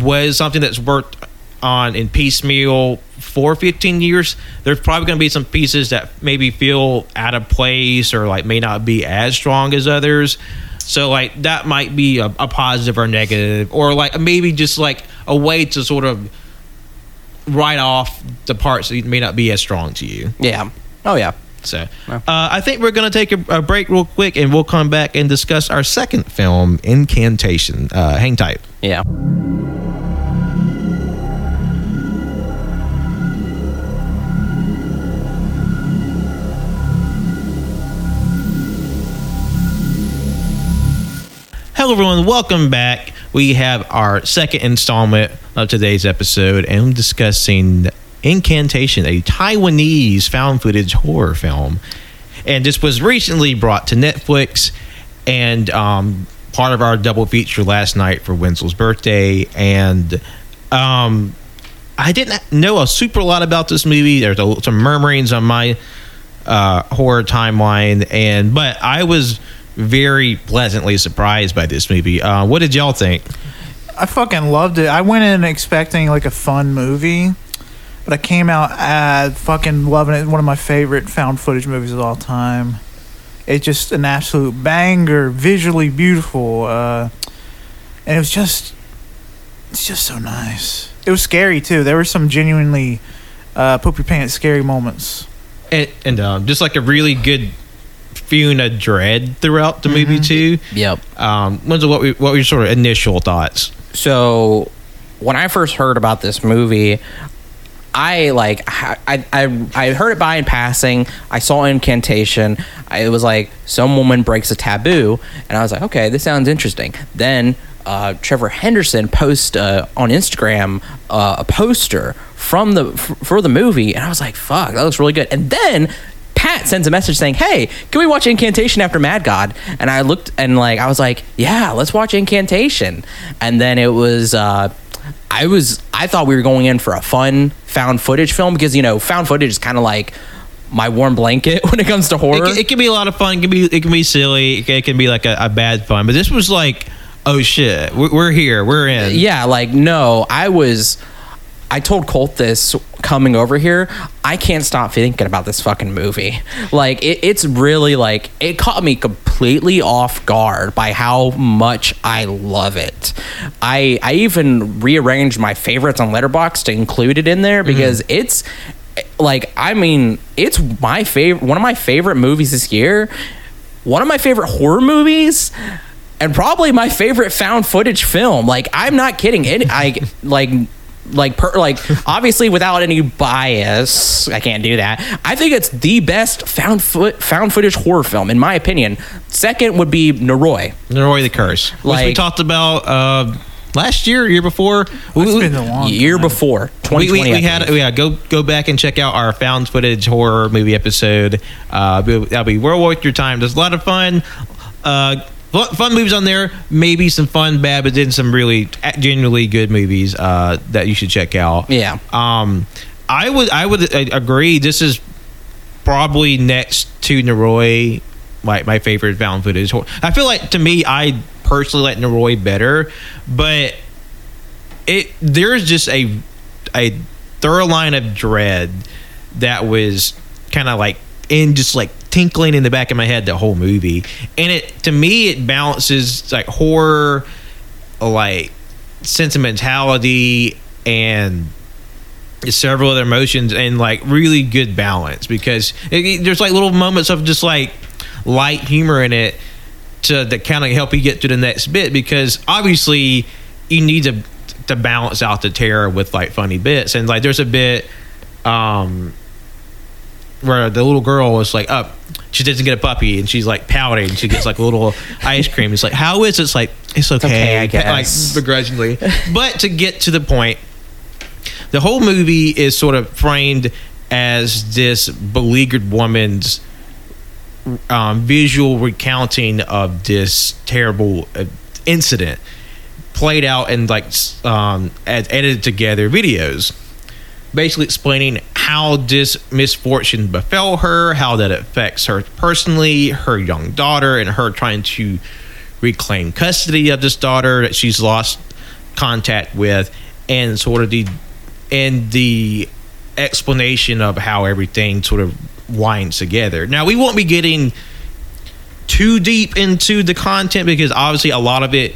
was something that's worked on in piecemeal for 15 years. There's probably going to be some pieces that maybe feel out of place or like may not be as strong as others so like that might be a, a positive or negative or like maybe just like a way to sort of write off the parts that may not be as strong to you. Yeah. Oh yeah. So uh, I think we're going to take a, a break real quick and we'll come back and discuss our second film, Incantation. Uh, hang tight. yeah Hello, everyone. Welcome back. We have our second installment of today's episode, and I'm discussing Incantation, a Taiwanese found footage horror film. And this was recently brought to Netflix and um, part of our double feature last night for Wenzel's birthday. And um, I didn't know a super lot about this movie. There's a, some murmurings on my uh, horror timeline, and but I was very pleasantly surprised by this movie. Uh, what did y'all think? I fucking loved it. I went in expecting like a fun movie, but I came out uh, fucking loving it. One of my favorite found footage movies of all time. It's just an absolute banger, visually beautiful, uh, and it was just It's just so nice. It was scary too. There were some genuinely uh, poop your pants scary moments. and, and um, just like a really good feeling of dread throughout the movie too. Yep. Um, what we, what were your sort of initial thoughts? So when I first heard about this movie, I like I, I I heard it by in passing. I saw incantation. I, it was like some woman breaks a taboo, and I was like, okay, this sounds interesting. Then uh, Trevor Henderson post uh, on Instagram uh, a poster from the f- for the movie, and I was like, fuck, that looks really good. And then Pat sends a message saying, "Hey, can we watch Incantation after Mad God?" And I looked and like I was like, "Yeah, let's watch Incantation." And then it was uh I was I thought we were going in for a fun found footage film because you know, found footage is kind of like my warm blanket when it comes to It, horror. can- it can be a lot of fun. It can be it can be silly. It can, it can be like a, a bad fun. But this was like, oh shit, we're here. We're in. yeah, like no, I was I told Colt this coming over here. I can't stop thinking about this fucking movie. Like it, it's really like it caught me completely off guard by how much I love it. I I even rearranged my favorites on Letterboxd to include it in there mm-hmm. because it's like I mean it's my favorite one of my favorite movies this year. One of my favorite horror movies and probably my favorite found footage film. Like I'm not kidding. It I like like per, like obviously without any bias, I can't do that. I think it's the best found foot found footage horror film in my opinion. Second would be Noroi. Noroi the Curse, which we talked about uh, last year, year before. We, It's we- been a long year time. before we, 2020. we, we I had believe. yeah go go back and check out our found footage horror movie episode. Uh, that'll be well worth your time. There's a lot of fun. Uh, fu- Fun movies on there, maybe some fun, bad, but then some really genuinely good movies uh, that you should check out. Yeah. Um, I would I would uh, agree. This is probably next to Noroi, my my favorite found footage. I feel like to me, I personally like Noroi better, but it there's just a a thorough line of dread that was kind of like in just like tinkling in the back of my head the whole movie, and it to me it balances like horror, like sentimentality and several other emotions and like really good balance because it, it- there's like little moments of just like light humor in it to that kind of help you get to the next bit because obviously you need to to balance out the terror with like funny bits. And like there's a bit um where the little girl was like up. She doesn't get a puppy and she's like pouting. She gets like a little ice cream. It's like how is it? it's like it's okay, okay, I like guess. begrudgingly. But to get to the point the whole movie is sort of framed as this beleaguered woman's um, visual recounting of this terrible uh, incident played out in like um, edited together videos basically explaining how this misfortune befell her how that affects her personally her young daughter and her trying to reclaim custody of this daughter that she's lost contact with and sort of the and the explanation of how everything sort of winds together. Now we won't be getting too deep into the content because obviously a lot of it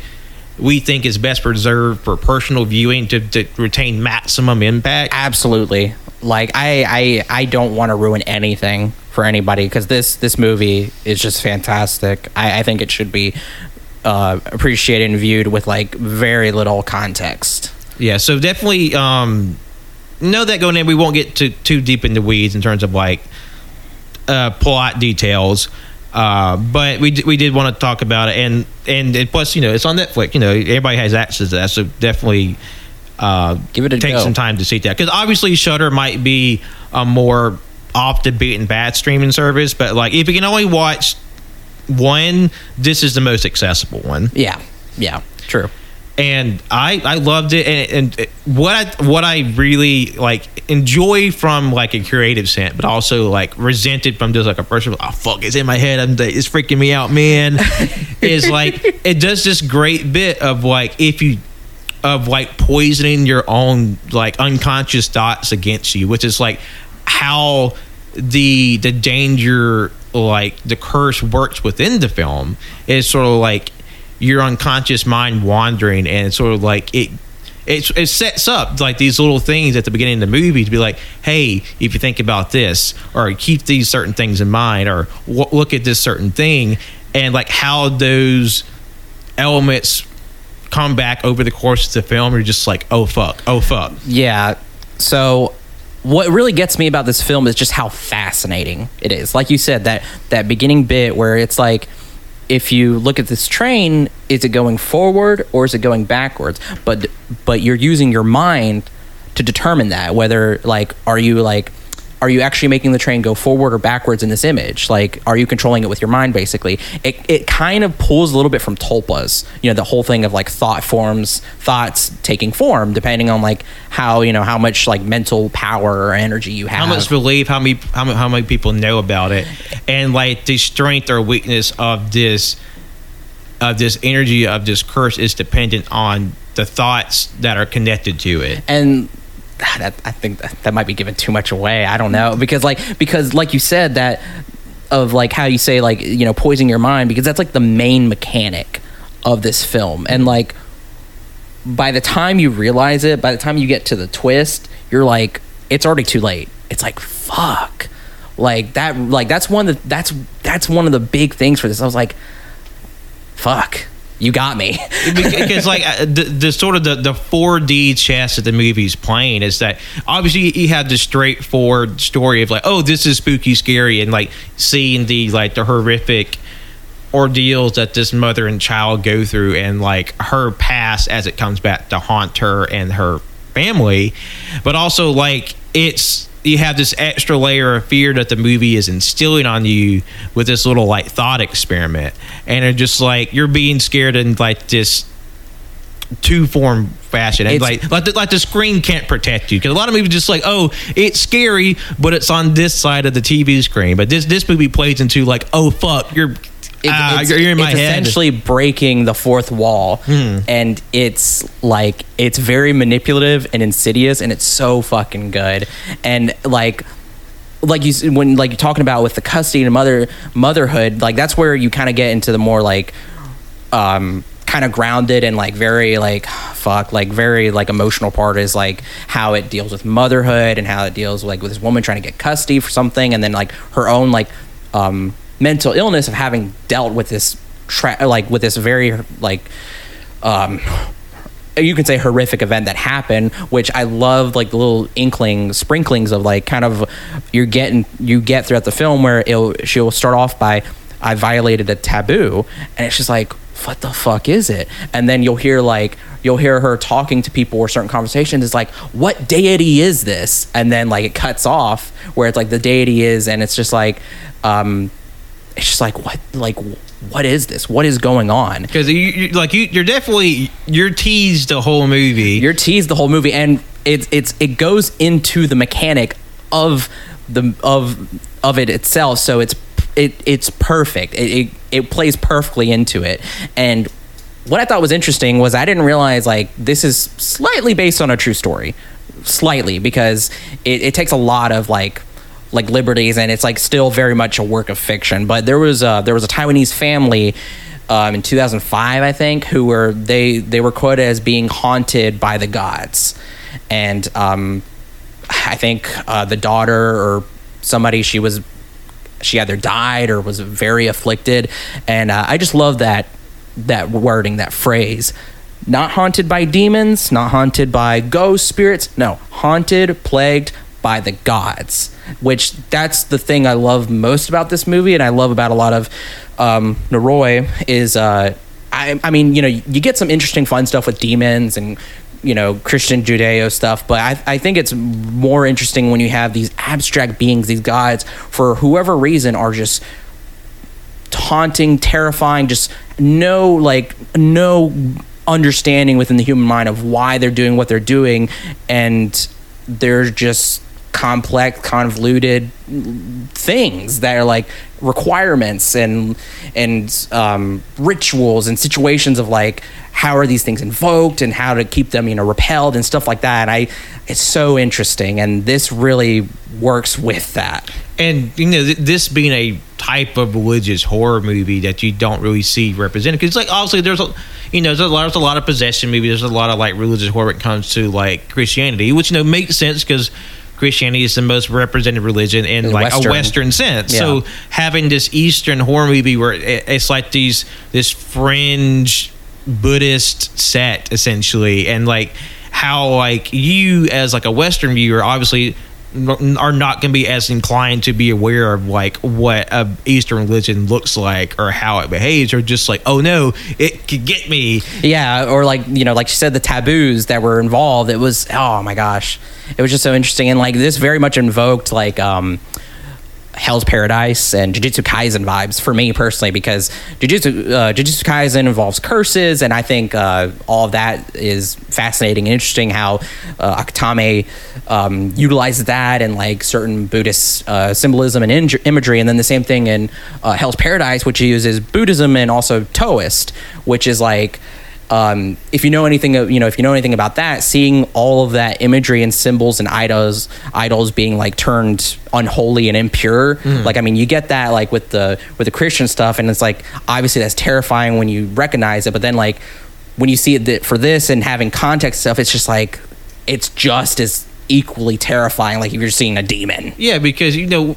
we think is best preserved for personal viewing to, to retain maximum impact. Absolutely. Like I I I don't want to ruin anything for anybody because this this movie is just fantastic. I, I think it should be uh, appreciated and viewed with like very little context. Yeah, so definitely um know that going in we won't get too too deep in the weeds in terms of like uh plot details. Uh, but we d- we did want to talk about it, and and it, plus you know it's on Netflix. You know everybody has access to that, so definitely uh, Give it a take go. some time to see that because obviously Shudder might be a more off the beaten bad streaming service, but like if you can only watch one, this is the most accessible one Yeah. Yeah. True. And I I loved it and, and what I what I really like enjoy from like a creative sense, but also like resented from just like a person. Oh fuck, it's in my head. I'm, it's freaking me out, man. is like it does this great bit of like if you of like poisoning your own like unconscious thoughts against you, which is like how the the danger like the curse works within the film is sort of like your unconscious mind wandering and sort of like it it, it sets up like these little things at the beginning of the movie to be like, hey, if you think about this, or keep these certain things in mind, or w- look at this certain thing, and like how those elements come back over the course of the film. You're just like, oh fuck, oh fuck. Yeah. So what really gets me about this film is just how fascinating it is. Like you said, that that beginning bit where it's like if you look at this train, is it going forward or is it going backwards? But but you're using your mind to determine that whether like are you like are you actually making the train go forward or backwards in this image? Like, are you controlling it with your mind? Basically, it it kind of pulls a little bit from Tulpas. You know, the whole thing of like thought forms, thoughts taking form, depending on like how you know how much like mental power or energy you have. How much belief? How many? How many, how many people know about it? And like the strength or weakness of this, of this energy of this curse is dependent on the thoughts that are connected to it. and that, I think that, that might be giving too much away. I don't know. Because like because like you said that of like how you say like you know poisoning your mind because that's like the main mechanic of this film. And like by the time you realize it by the time you get to the twist you're like it's already too late. It's like fuck. Like that like that's one the that's that's one of the big things for this. I was like fuck you got me. Because like uh, the, the sort of the, the 4D chess that the movie's playing is that obviously you have the straightforward story of like oh this is spooky scary and like seeing the like the horrific ordeals that this mother and child go through and like her past as it comes back to haunt her and her family but also like it's you have this extra layer of fear that the movie is instilling on you with this little like thought experiment. And it's just like you're being scared in like this two form fashion. And It's- like like the, like the screen can't protect you. Because a lot of movies just like oh it's scary but it's on this side of the tv screen. But this this movie plays into like oh fuck you're It- ah, it's, you're, you're in my it's Hmm. essentially breaking the fourth wall and it's like it's very manipulative and insidious and it's so fucking good and like like you when like you're talking about with the custody and mother motherhood like that's where you kind of get into the more like um kind of grounded and like very like fuck like very like emotional part is like how it deals with motherhood and how it deals like with this woman trying to get custody for something and then like her own like um mental illness of having dealt with this tra- like with this very like um you can say horrific event that happened which i love like the little inkling sprinklings of like kind of you're getting you get throughout the film where it'll she'll start off by i violated a taboo and it's just like what the fuck is it? And then you'll hear like you'll hear her talking to people or certain conversations it's like what deity is this? And then like it cuts off where it's like the deity is and it's just like um it's just like what like what is this? What is going on? Because you, you like you you're definitely you're teased the whole movie. You're teased the whole movie and it's it's it goes into the mechanic of the of of it itself so it's it it's perfect. It, it it plays perfectly into it. And what i thought was interesting was i didn't realize like this is slightly based on a true story. Slightly because it, it takes a lot of like like liberties and it's like still very much a work of fiction. But there was a there was a taiwanese family um, in 2005 i think who were they they were quoted as being haunted by the gods. And um, i think uh, the daughter or somebody she was she either died or was very afflicted. And uh, i just love that that wording that phrase. Not haunted by demons not haunted by ghost spirits no. Haunted plagued by the gods which that's the thing i love most about this movie and i love about a lot of um Noroi is uh I, I mean you know you get some interesting fun stuff with demons and you know christian judeo stuff but I, I think it's more interesting when you have these abstract beings these gods for whoever reason are just taunting, terrifying, just no like no understanding within the human mind of why they're doing what they're doing and they're just complex convoluted things that are like requirements and and um, rituals and situations of like how are these things invoked and how to keep them you know repelled and stuff like that and i it's so interesting and this really works with that and you know th- this being a type of religious horror movie that you don't really see represented because like obviously there's a you know, there's a lot, there's a lot of possession movies. There's a lot of like religious horror when it comes to like Christianity, which you know makes sense because Christianity is the most represented religion in In like Western. a Western sense. Yeah. So having this Eastern horror movie where it's like these this fringe Buddhist set essentially, and like how like you as like a Western viewer obviously are not going to be as inclined to be aware of like what a Eastern religion looks like or how it behaves, or just like oh no, it could get me. Yeah, or like you know, like you said, the taboos that were involved. It was oh my gosh, it was just so interesting, and like this very much invoked like um, Hell's Paradise and Jujutsu Kaisen vibes for me personally because Jujutsu uh, Jujutsu Kaisen involves curses, and I think uh, all of that is fascinating and interesting. How uh, Akutami um, utilizes that and like certain Buddhist uh, symbolism and in- imagery, and then the same thing in uh, Hell's Paradise, which uses Buddhism and also Taoist, which is like um, if you know anything, you know, if you know anything about that, seeing all of that imagery and symbols and idols, idols being like turned unholy and impure, like I mean, you get that like with the with the Christian stuff, and it's like obviously that's terrifying when you recognize it, but then like when you see it for this and having context stuff, it's just like it's just as equally terrifying, like if you're seeing a demon. Yeah, because you know,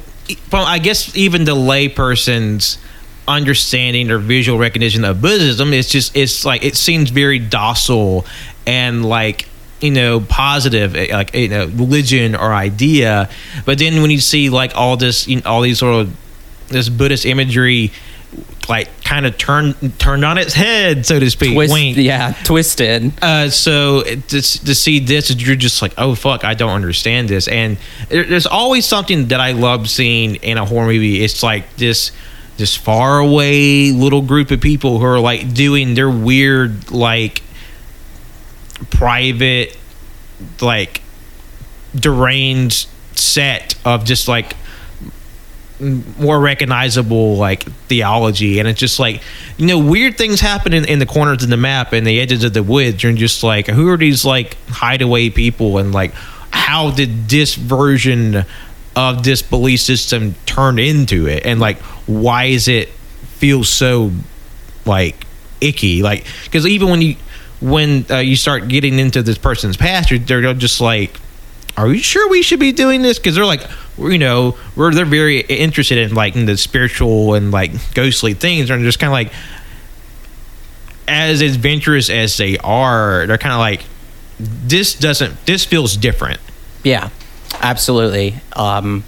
well, I guess even the layperson's understanding or visual recognition of Buddhism It's just it's like it seems very docile and like you know positive eh, like you know religion or idea but then when you see like all this you know, all these sort of this buddhist imagery like kind of turned turned on its head so to speak Twist, yeah, twisted. uh, so to, to see this, you're just like, oh fuck, I don't understand this. And there, there's always something that I love seeing in a horror movie. It's like this this far away little group of people who are like doing their weird like private like deranged set of just like more recognizable like theology. And it's just like you know weird things happen in, in the corners of the map and the edges of the woods. And just like who are these like hideaway people? And like how did this version of this belief system turn into it? And like why is it feel so like icky? Like because even when you when uh, you start getting into this person's past they're just like are you sure we should be doing this? Because they're like you know we're they're very interested in like in the spiritual and like ghostly things. And just kind of like as adventurous as they are they're kind of like this doesn't this feels different. Yeah, absolutely. Um,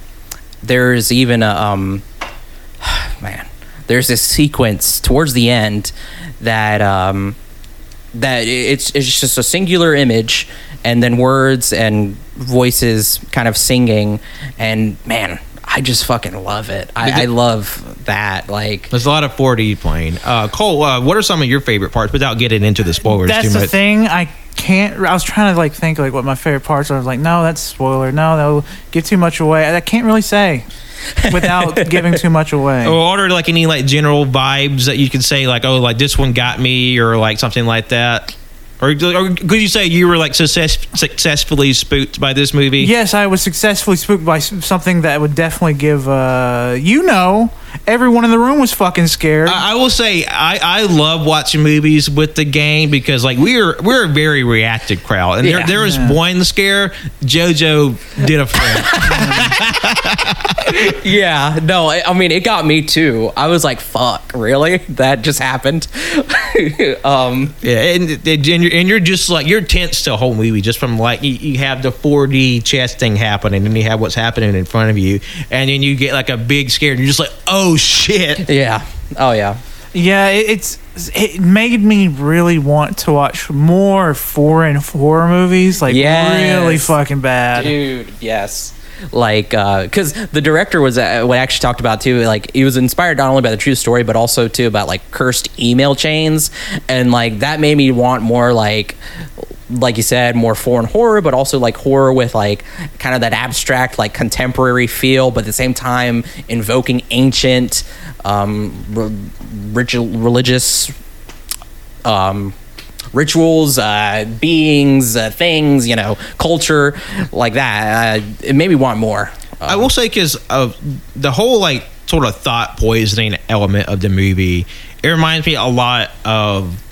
there's even a um, man. There's this sequence towards the end that um, that it's it's just a singular image and then words and voices kind of singing and man i just fucking love it i, I love that like there's a lot of 4d playing uh cole uh, what are some of your favorite parts without getting into the spoilers That's too the much thing. I can't. I was trying to like think like what my favorite parts are. I was like, no, that's spoiler. No, that'll give too much away. I can't really say without giving too much away. or order like any like general vibes that you could say like oh like this one got me or like something like that or, or could you say you were like success, successfully spooked by this movie Yes, I was successfully spooked by something that would definitely give. uh You know, everyone in the room was fucking scared. I, I will say I, I love watching movies with the gang because like we're we're a very reactive crowd and Yeah. there, there was Yeah. one scare JoJo did a flip. yeah no I, I mean it got me too i was like fuck really that just happened um yeah and, and, you're, and you're just like you're tense the whole movie just from like you, you have the 4D chess thing happening and you have what's happening in front of you and then you get like a big scare and you're just like oh shit yeah oh yeah yeah, it, it's it made me really want to watch more foreign horror movies. Like Yes. really fucking bad. dude yes like because the director was uh, what I actually talked about too like he was inspired not only by the true story but also too about like cursed email chains and like that made me want more like like you said more foreign horror but also like horror with like kind of that abstract like contemporary feel but at the same time invoking ancient um religious um rituals uh beings uh, things you know culture like that. Uh, it made me want more. I will say because of the whole like sort of thought poisoning element of the movie, it reminds me a lot of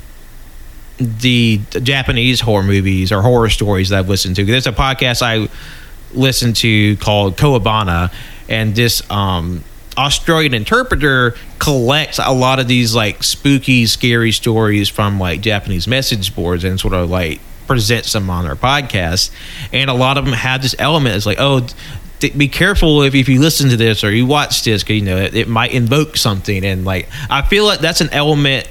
the Japanese horror movies or horror stories that I've listened to. There's a podcast I listen to called Kowabana, and this um, Australian interpreter collects a lot of these like spooky, scary stories from like Japanese message boards and sort of like presents them on their podcast. And a lot of them have this element. It's like, oh, be careful if, if you listen to this or you watch this because you know it, it might invoke something. And like, I feel like that's an element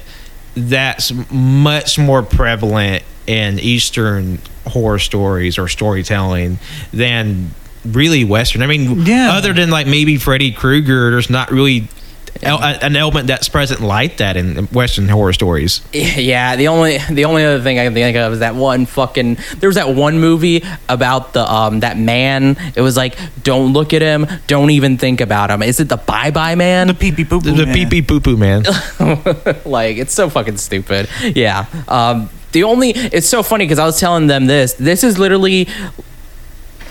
that's much more prevalent in Eastern horror stories or storytelling than really Western. I mean, Yeah. other than like maybe Freddy Krueger, there's not really an element that's present like that in Western horror stories. Yeah, the only the only other thing I can think of is that one fucking there was that one movie about the um that man. It was like don't look at him, don't even think about him. Is it the Bye Bye Man? The pee pee poo The, poo. the pee pee poo poo man. like it's so fucking stupid. Yeah. Um the only it's so funny because I was telling them this. This is literally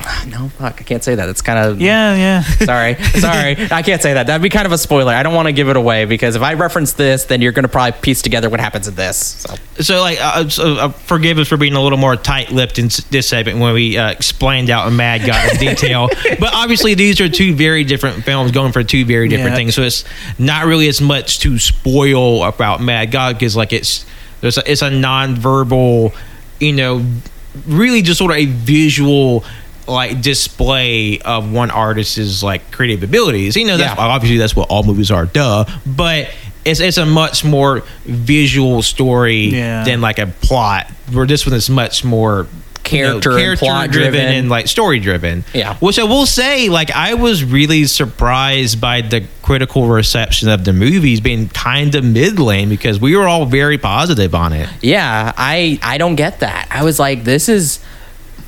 no fuck. I can't say that. It's kind of Yeah, yeah. Sorry, sorry. I can't say that. That'd be kind of a spoiler. I don't want to give it away because if I reference this, then you're going to probably piece together what happens in this. So. So, like, uh, so, uh, forgive us for being a little more tight-lipped in s- this segment when we uh, explained out Mad God in detail. but obviously, these are two very different films going for two very different Yeah. things. So it's not really as much to spoil about Mad God because, like, it's there's a, it's a non-verbal, you know, really just sort of a visual. Like display of one artist's like creative abilities. You know, that's Yeah. obviously that's what all movies are, duh. But it's it's a much more visual story Yeah. than like a plot. Where this one is much more Character and plot driven. and like story driven. Yeah. Which I will say, like I was really surprised by the critical reception of the movies being kind of middling because we were all very positive on it. Yeah, I I don't get that. I was like, this is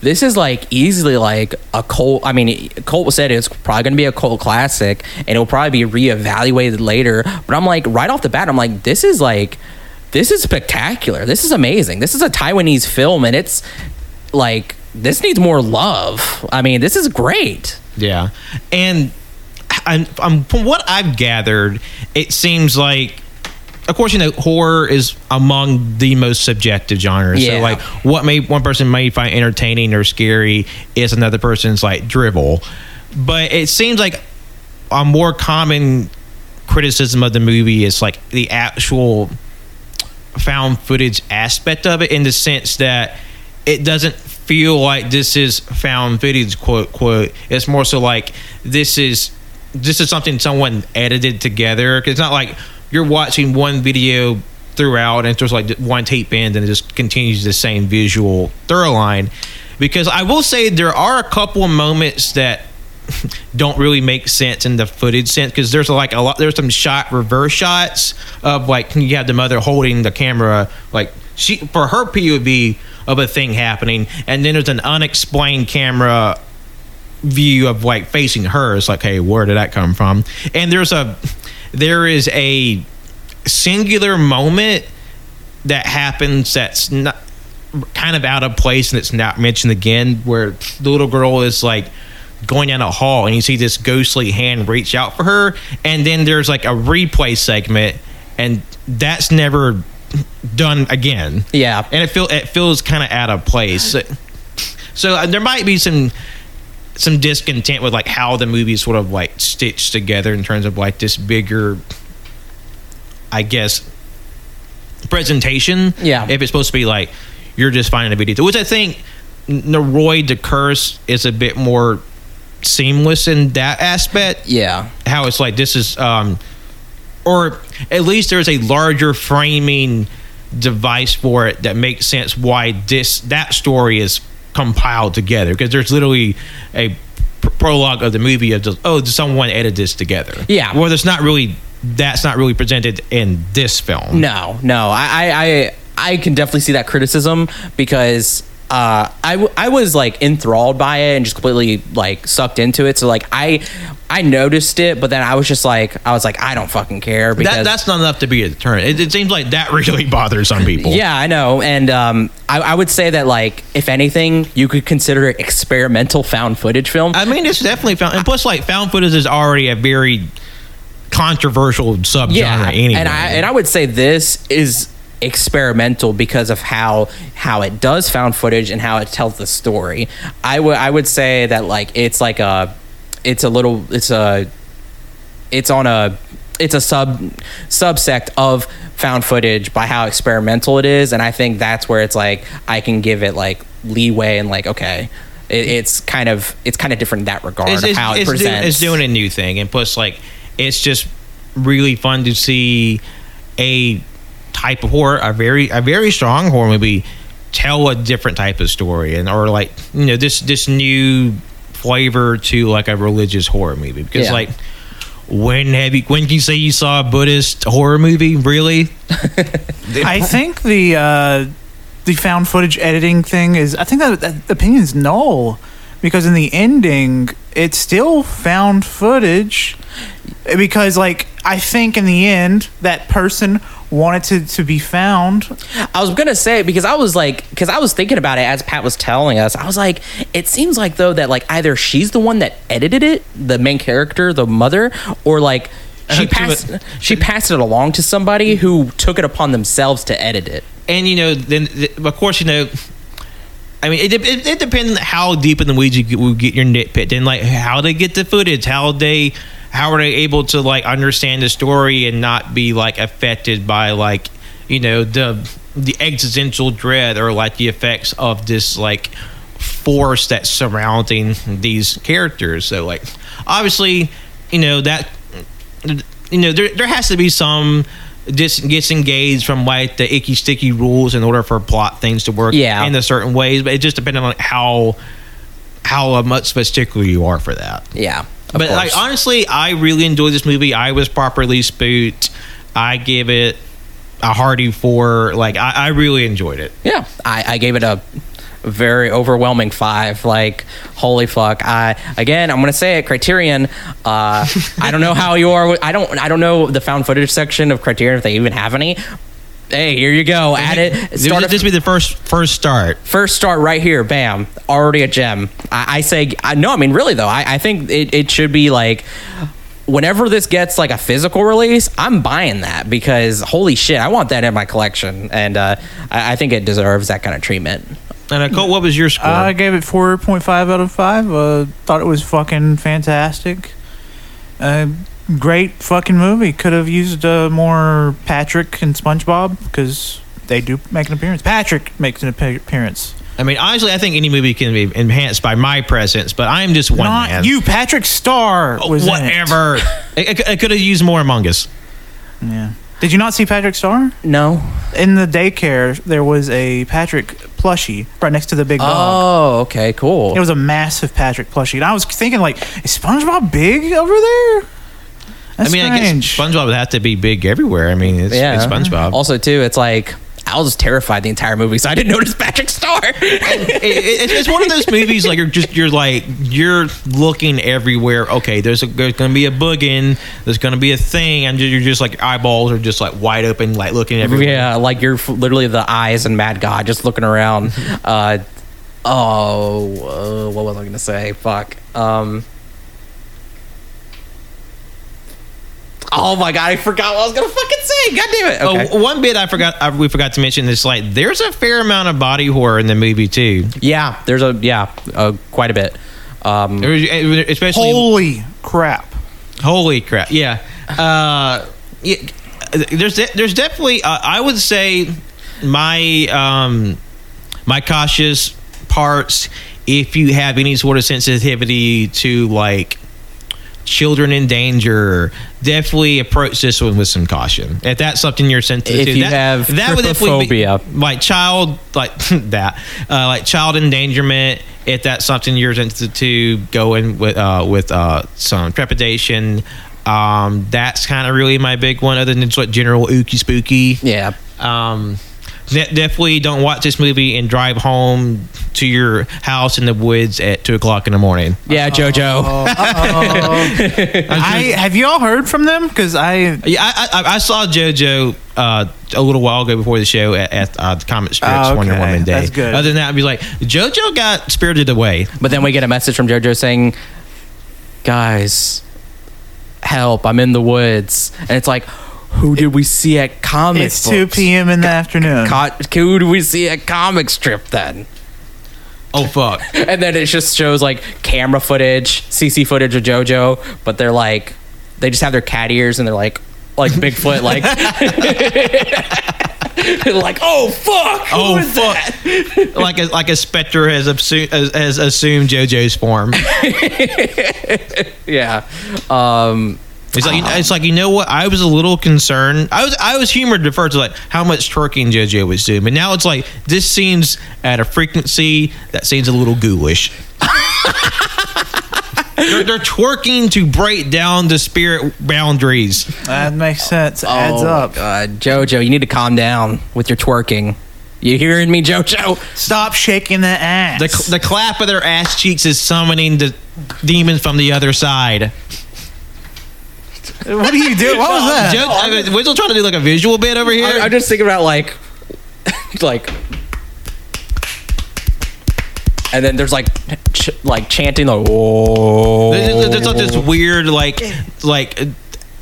this is like easily like a cult. I mean, Colt said it's probably going to be a cult classic, and it'll probably be reevaluated later. But I'm like, right off the bat, I'm like, this is like, this is spectacular. This is amazing. This is a Taiwanese film, and it's like this needs more love. I mean, this is great. Yeah, and I'm, I'm from what I've gathered, it seems like, of course, you know, horror is among the most subjective genres. Yeah. So, like, what may one person may find entertaining or scary is another person's like drivel. But it seems like a more common criticism of the movie is like the actual found footage aspect of it in the sense that it doesn't feel like this is found footage quote quote it's more so like this is this is something someone edited together. it's not like you're watching one video throughout and it's like one tape end and it just continues the same visual thorough line because i will say there are a couple of moments that don't really make sense in the footage sense because there's like a lot there's some shot reverse shots of like you have the mother holding the camera like she for her POV of a thing happening and then there's an unexplained camera view of like facing her. It's like hey where did that come from? And there's a there is a singular moment that happens that's not kind of out of place and it's not mentioned again where the little girl is like going down a hall and you see this ghostly hand reach out for her and then there's like a replay segment and that's never done again Yeah. and it feel it feels kind of out of place so uh, there might be some some discontent with like how the movie is sort of like stitched together in terms of like this bigger i guess presentation Yeah. if it's supposed to be like you're just finding a video which i think Noroi the curse is a bit more seamless in that aspect Yeah. how it's like this is um or at least there's a larger framing device for it that makes sense why this that story is compiled together because there's literally a pr- prologue of the movie of just oh someone edited this together Yeah. well there's not really that's not really presented in this film No, no. I, I, I, I can definitely see that criticism because uh, I, w- I was like enthralled by it and just completely like sucked into it. So like I, I noticed it, but then I was just like, I was like, I don't fucking care because that, that's not enough to be a deterrent it, it seems like that really bothers some people Yeah, I know, and um, I, I would say that like if anything, you could consider it experimental found footage film. I mean, it's definitely found, and plus, like found footage is already a very controversial subgenre yeah, anyway. and I and I would say this is experimental because of how how it does found footage and how it tells the story. I would I would say that like it's like a it's a little it's a it's on a it's a sub subsect of found footage by how experimental it is. And i think that's where it's like i can give it like leeway and like okay it, it's kind of it's kind of different in that regard it's, of it's, how it it's, presents it's doing a new thing, and plus, like, it's just really fun to see a type of horror, a very a very strong horror movie, tell a different type of story, and or like you know this this new flavor to like a religious horror movie because Yeah. like. When have you? When can you say you saw a Buddhist horror movie? Really? I think the uh, the found footage editing thing is. I think that, that opinion is null because in the ending, it's still found footage. Because like I think in the end, that person wanted to, to be found. I was gonna say because I was like because I was thinking about it as Pat was telling us. I was like, it seems like though that like either she's the one that edited it, the main character, the mother, or like she Uh, passed it- she passed it along to somebody who took it upon themselves to edit it. and you know, then of course, you know. I mean, it, it, it depends how deep in the weeds you get, will get your nitpick, and like how they get the footage, how they, how are they able to like understand the story and not be like affected by like, you know, the the existential dread or like the effects of this like force that's surrounding these characters. So like, obviously, you know that you know there there has to be some dis- disengaged from like the icky sticky rules in order for plot things to work Yeah. in a certain ways but it just depends on how how much stickler you are for that Yeah, but like honestly i really enjoyed this movie i was properly spooked i give it a hearty four like i, I really enjoyed it yeah, I, I gave it a very overwhelming five. Like, holy fuck! I again, I'm gonna say it. Criterion. Uh, I don't know how you are. with- I don't. I don't know the found footage section of Criterion if they even have any. Hey, here you go. Add it. this, Start this a- be the first first start first start right here bam already a gem i, I say I, no i mean really though i, I think it, it should be like whenever this gets like a physical release i'm buying that because holy shit i want that in my collection and uh, I, I think it deserves that kind of treatment and uh, Colt, what was your score I gave it four point five out of five. Uh, thought it was fucking fantastic. Uh, great fucking movie. Could have used uh, more Patrick and SpongeBob because they do make an appearance. Patrick makes an appearance. I mean, honestly, I think any movie can be enhanced by my presence, but I'm just one Not man. you, Patrick Star. Was in it. Whatever. I it, could have used more Among Us. Yeah. Did you not see Patrick Star? no In the daycare, there was a Patrick plushie right next to the big dog. oh okay cool It was a massive Patrick plushie. And I was thinking, like, is SpongeBob big over there? That's I mean, I guess. SpongeBob would have to be big everywhere. I mean, it's, yeah it's SpongeBob. also too it's like i was terrified the entire movie so i didn't notice patrick star It- it- it's, it's one of those movies like you're just you're like you're looking everywhere. Okay, there's a, there's going to be a boogin. There's going to be a thing, and you're just like eyeballs are just like wide open, like looking everywhere. Yeah, like you're f- literally the eyes and Mad God just looking around. uh, oh, uh, what was I gonna say? Fuck. Um. Oh my god, I forgot what I was gonna fucking say. God damn it. Okay. Oh, one bit I forgot uh, we forgot to mention is like there's a fair amount of body horror in the movie too. yeah, there's a yeah, uh, quite a bit. Um, Especially Holy crap. Holy crap! Yeah, uh, yeah. There's de- there's definitely uh, I would say my um my cautious parts if you have any sort of sensitivity to like children in danger definitely approach this one with some caution. If that's something you're sensitive If to you that, have that would definitely be like child like that uh, like child endangerment. If that's something you're sensitive to go in with uh, with uh, some trepidation. Um, that's kind of really my big one other than just what general ooky spooky. Yeah. um, de- definitely don't watch this movie and drive home to your house in the woods at two o'clock in the morning Yeah, JoJo. I have you all heard from them? Because I yeah I, I, I saw JoJo uh, a little while ago before the show at, at uh, the Comic Strips Oh, Wonder okay. Woman Day. That's good. Other than that, I'd be like, JoJo got spirited away. But then we get a message from JoJo saying, "Guys, help! I'm in the woods." And it's like, Who did we see at comic It's 2 books? p.m. in the afternoon. Co- who did we see at comic strip then? Oh fuck. And then it just shows like camera footage, CC footage of JoJo, but they're like, they just have their cat ears and they're like, like Bigfoot, like, like, oh fuck, who Oh is that? fuck. like a like a specter has assumed has, has assumed JoJo's form. Yeah. Um, It's like uh-huh. it's like you know what? I was a little concerned. I was I was humored at first, like how much twerking JoJo was doing, but now it's like this seems at a frequency that seems a little ghoulish. they're, they're twerking to break down the spirit boundaries. That makes sense. Adds oh, up. God, JoJo, you need to calm down with your twerking. You hearing me, JoJo? Stop shaking the ass. The, the clap of their ass cheeks is summoning the demons from the other side. What do you do? What was that? Joe, I mean, we're still trying to do like a visual bit over here. I, I'm just thinking about like, like, and then there's like, ch- like chanting like, oh. There's, there's like this weird like like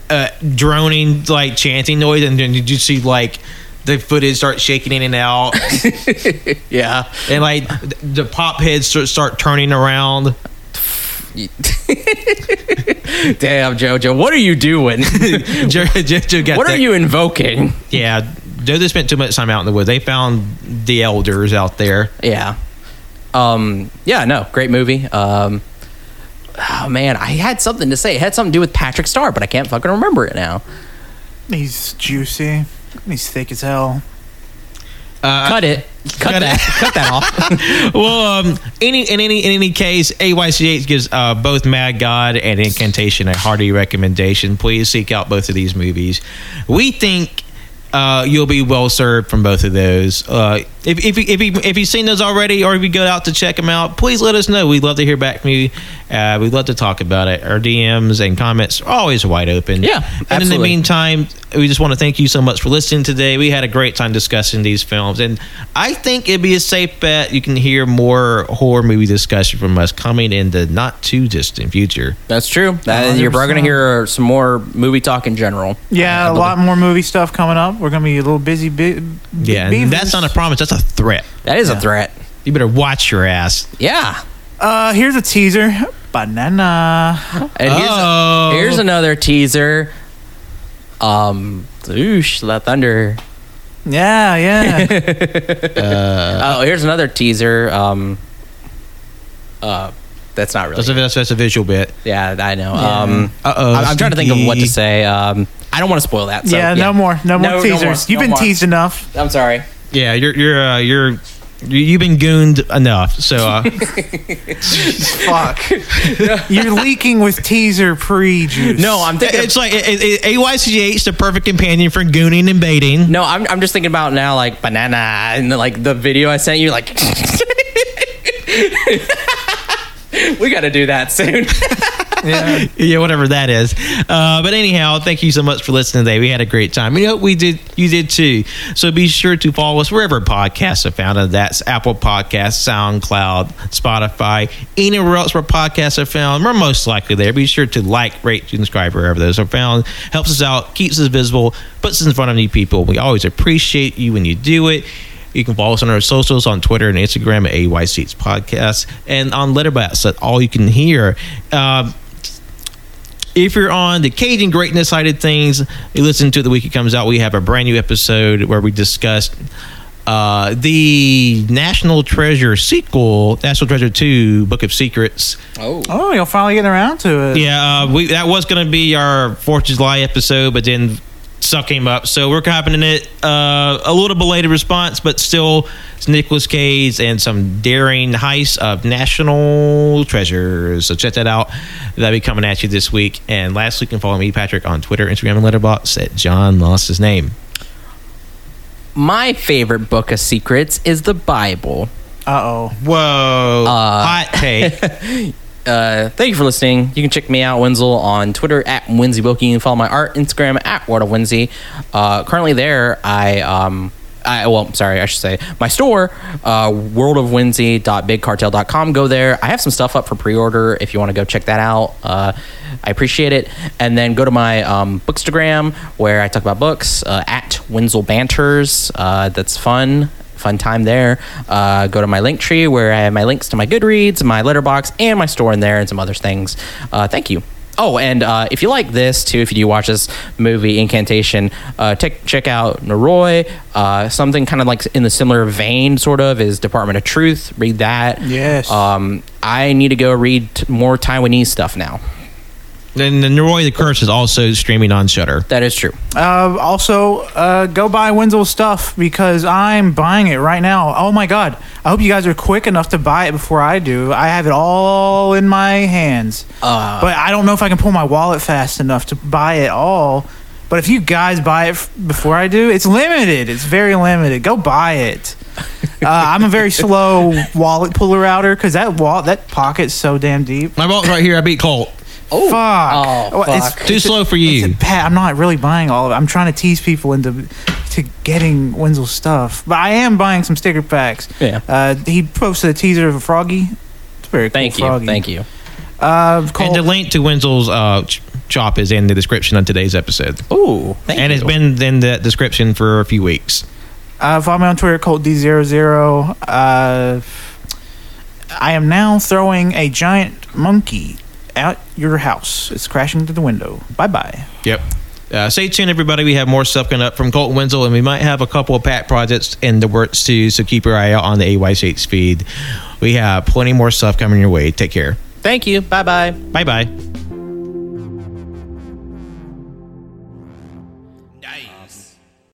uh, droning like chanting noise, and then you just see like the footage start shaking in and out, yeah. and like the pop heads start, start turning around. Damn, JoJo, what are you doing? Jo- Jojo got what are you invoking? Yeah, Jojo spent too much time out in the woods. They found the elders out there. Yeah. Um. Yeah. No. Great movie. Um. Oh man, I had something to say. It had something to do with Patrick Star, but I can't fucking remember it now. He's juicy. He's thick as hell. Cut it. Cut, that. cut that off. well, um, any in any in any case, AYCH gives uh, both Mad God and Incantation a hearty recommendation. Please seek out both of these movies. We think uh, you'll be well served from both of those. Uh, if if you, if you, if you've seen those already, or if you go out to check them out, please let us know. We'd love to hear back from you. Uh, we'd love to talk about it. Our DMs and comments are always wide open. Yeah, absolutely. And in the meantime, we just want to thank you so much for listening today. We had a great time discussing these films, and I think it'd be a safe bet you can hear more horror movie discussion from us coming in the not too distant future. That's true. That, you're probably gonna hear some more movie talk in general. Yeah, a lot more movie stuff coming up. We're gonna be a little busy. Bi- Yeah, and beavers. that's not a promise. That's a threat. That is Yeah. a threat. You better watch your ass. Yeah. Uh, here's a teaser. Banana. And here's, Oh. here's another teaser. Um, oosh, La Thunder. Yeah, yeah. oh, here's another teaser. Um, uh, that's not really. That's a, that's, that's a visual bit. yeah, I know. Yeah. Um, Uh-oh, I'm, I'm trying to think of what to say. Um, I don't want to spoil that. So, yeah, no more. No more No- no teasers. more. You've No been more. teased enough. I'm sorry. Yeah, you're you're uh, you're you- you've been gooned enough. So uh, Fuck. You're leaking with teaser pre juice. No, I'm thinking. it's like it, it, AYCH, the perfect companion for gooning and baiting. no, I'm, I'm just thinking about now, like banana, and like the video I sent you, like. we got to do that soon. Yeah. yeah, whatever that is. Uh, but anyhow, thank you so much for listening today. We had a great time. We hope we did. You did too. So be sure to follow us wherever podcasts are found. And that's Apple Podcasts, SoundCloud, Spotify, anywhere else where podcasts are found. We're most likely there. Be sure to like, rate, and subscribe wherever those are found. Helps us out, keeps us visible, puts us in front of new people. We always appreciate you when you do it. You can follow us on our socials on Twitter and Instagram at AY Seats Podcast and on Letterboxd All You Can Hear. Um, if you're on the Cajun greatness side of things, you listen to it the week it comes out. We have a brand new episode where we discussed uh, the National Treasure sequel, National Treasure 2, Book of Secrets. oh. Oh, you're finally getting around to it. Yeah, uh, we that was going to be our Fourth of July episode, but then stuff came up, so we're happening it. Uh, a little belated response, but still, it's Nicolas Cage and some daring heist of national treasures. So check that out. That'll be coming at you this week. And lastly, you can follow me, Patrick, on Twitter, Instagram, and Letterboxd at John Lost His Name. My favorite book of secrets is the Bible. Uh oh. Whoa, hot take. Uh, thank you for listening. You can check me out, Wenzel, on Twitter at Winsy Wilkie. You can follow my art Instagram at World of Winzy. Uh, currently there, I um, I, well, sorry, I should say my store, uh, worldofwinzy.bigcartel.com. Go there. I have some stuff up for pre-order if you want to go check that out. Uh, I appreciate it. And then go to my um, Bookstagram where I talk about books uh, at Wenzel Banters. Uh, that's fun. Fun time there. Uh, go to my link tree where I have my links to my Goodreads, my Letterboxd, and my store in there, and some other things. Uh, thank you. Oh, and uh, if you like this too, if you do watch this movie Incantation, uh, check check out Noroi. Uh, something kind of like in the similar vein, sort of, is Department of Truth. Read that. Yes. Um, I need to go read t- more Taiwanese stuff now. Then the Noroi the Curse is also streaming on Shudder. That is true. Uh, also, uh, go buy Wenzel's stuff because I'm buying it right now. Oh my god! I hope you guys are quick enough to buy it before I do. I have it all in my hands, Uh, but I don't know if I can pull my wallet fast enough to buy it all. But if you guys buy it f- before I do, it's limited. It's very limited. Go buy it. Uh, I'm a very slow wallet puller outer because that wall that pocket's so damn deep. My wallet's right here. I beat Colt. Oh, Fuck. Oh, Well, it's- fuck. Too slow for you. Pat, I'm not really buying all of it. I'm trying to tease people into to getting Wenzel's stuff, but I am buying some sticker packs. Yeah. Uh, he posted a teaser of a froggy. It's a very cool Thank you. froggy. Thank you. Uh, And the link to Wenzel's uh, ch- shop is in the description of today's episode. Ooh, thank and you. it's been in the description for a few weeks. uh, follow me on Twitter, Colt D00. Uh, I am now throwing a giant monkey out your house. It's crashing through the window. Bye bye. Yep. Uh, stay tuned, everybody. We have more stuff coming up from Colton Wenzel, and we might have a couple of Pat projects in the works too. So keep your eye out on the AYCH feed. We have plenty more stuff coming your way. Take care. Thank you. Bye bye. Bye bye.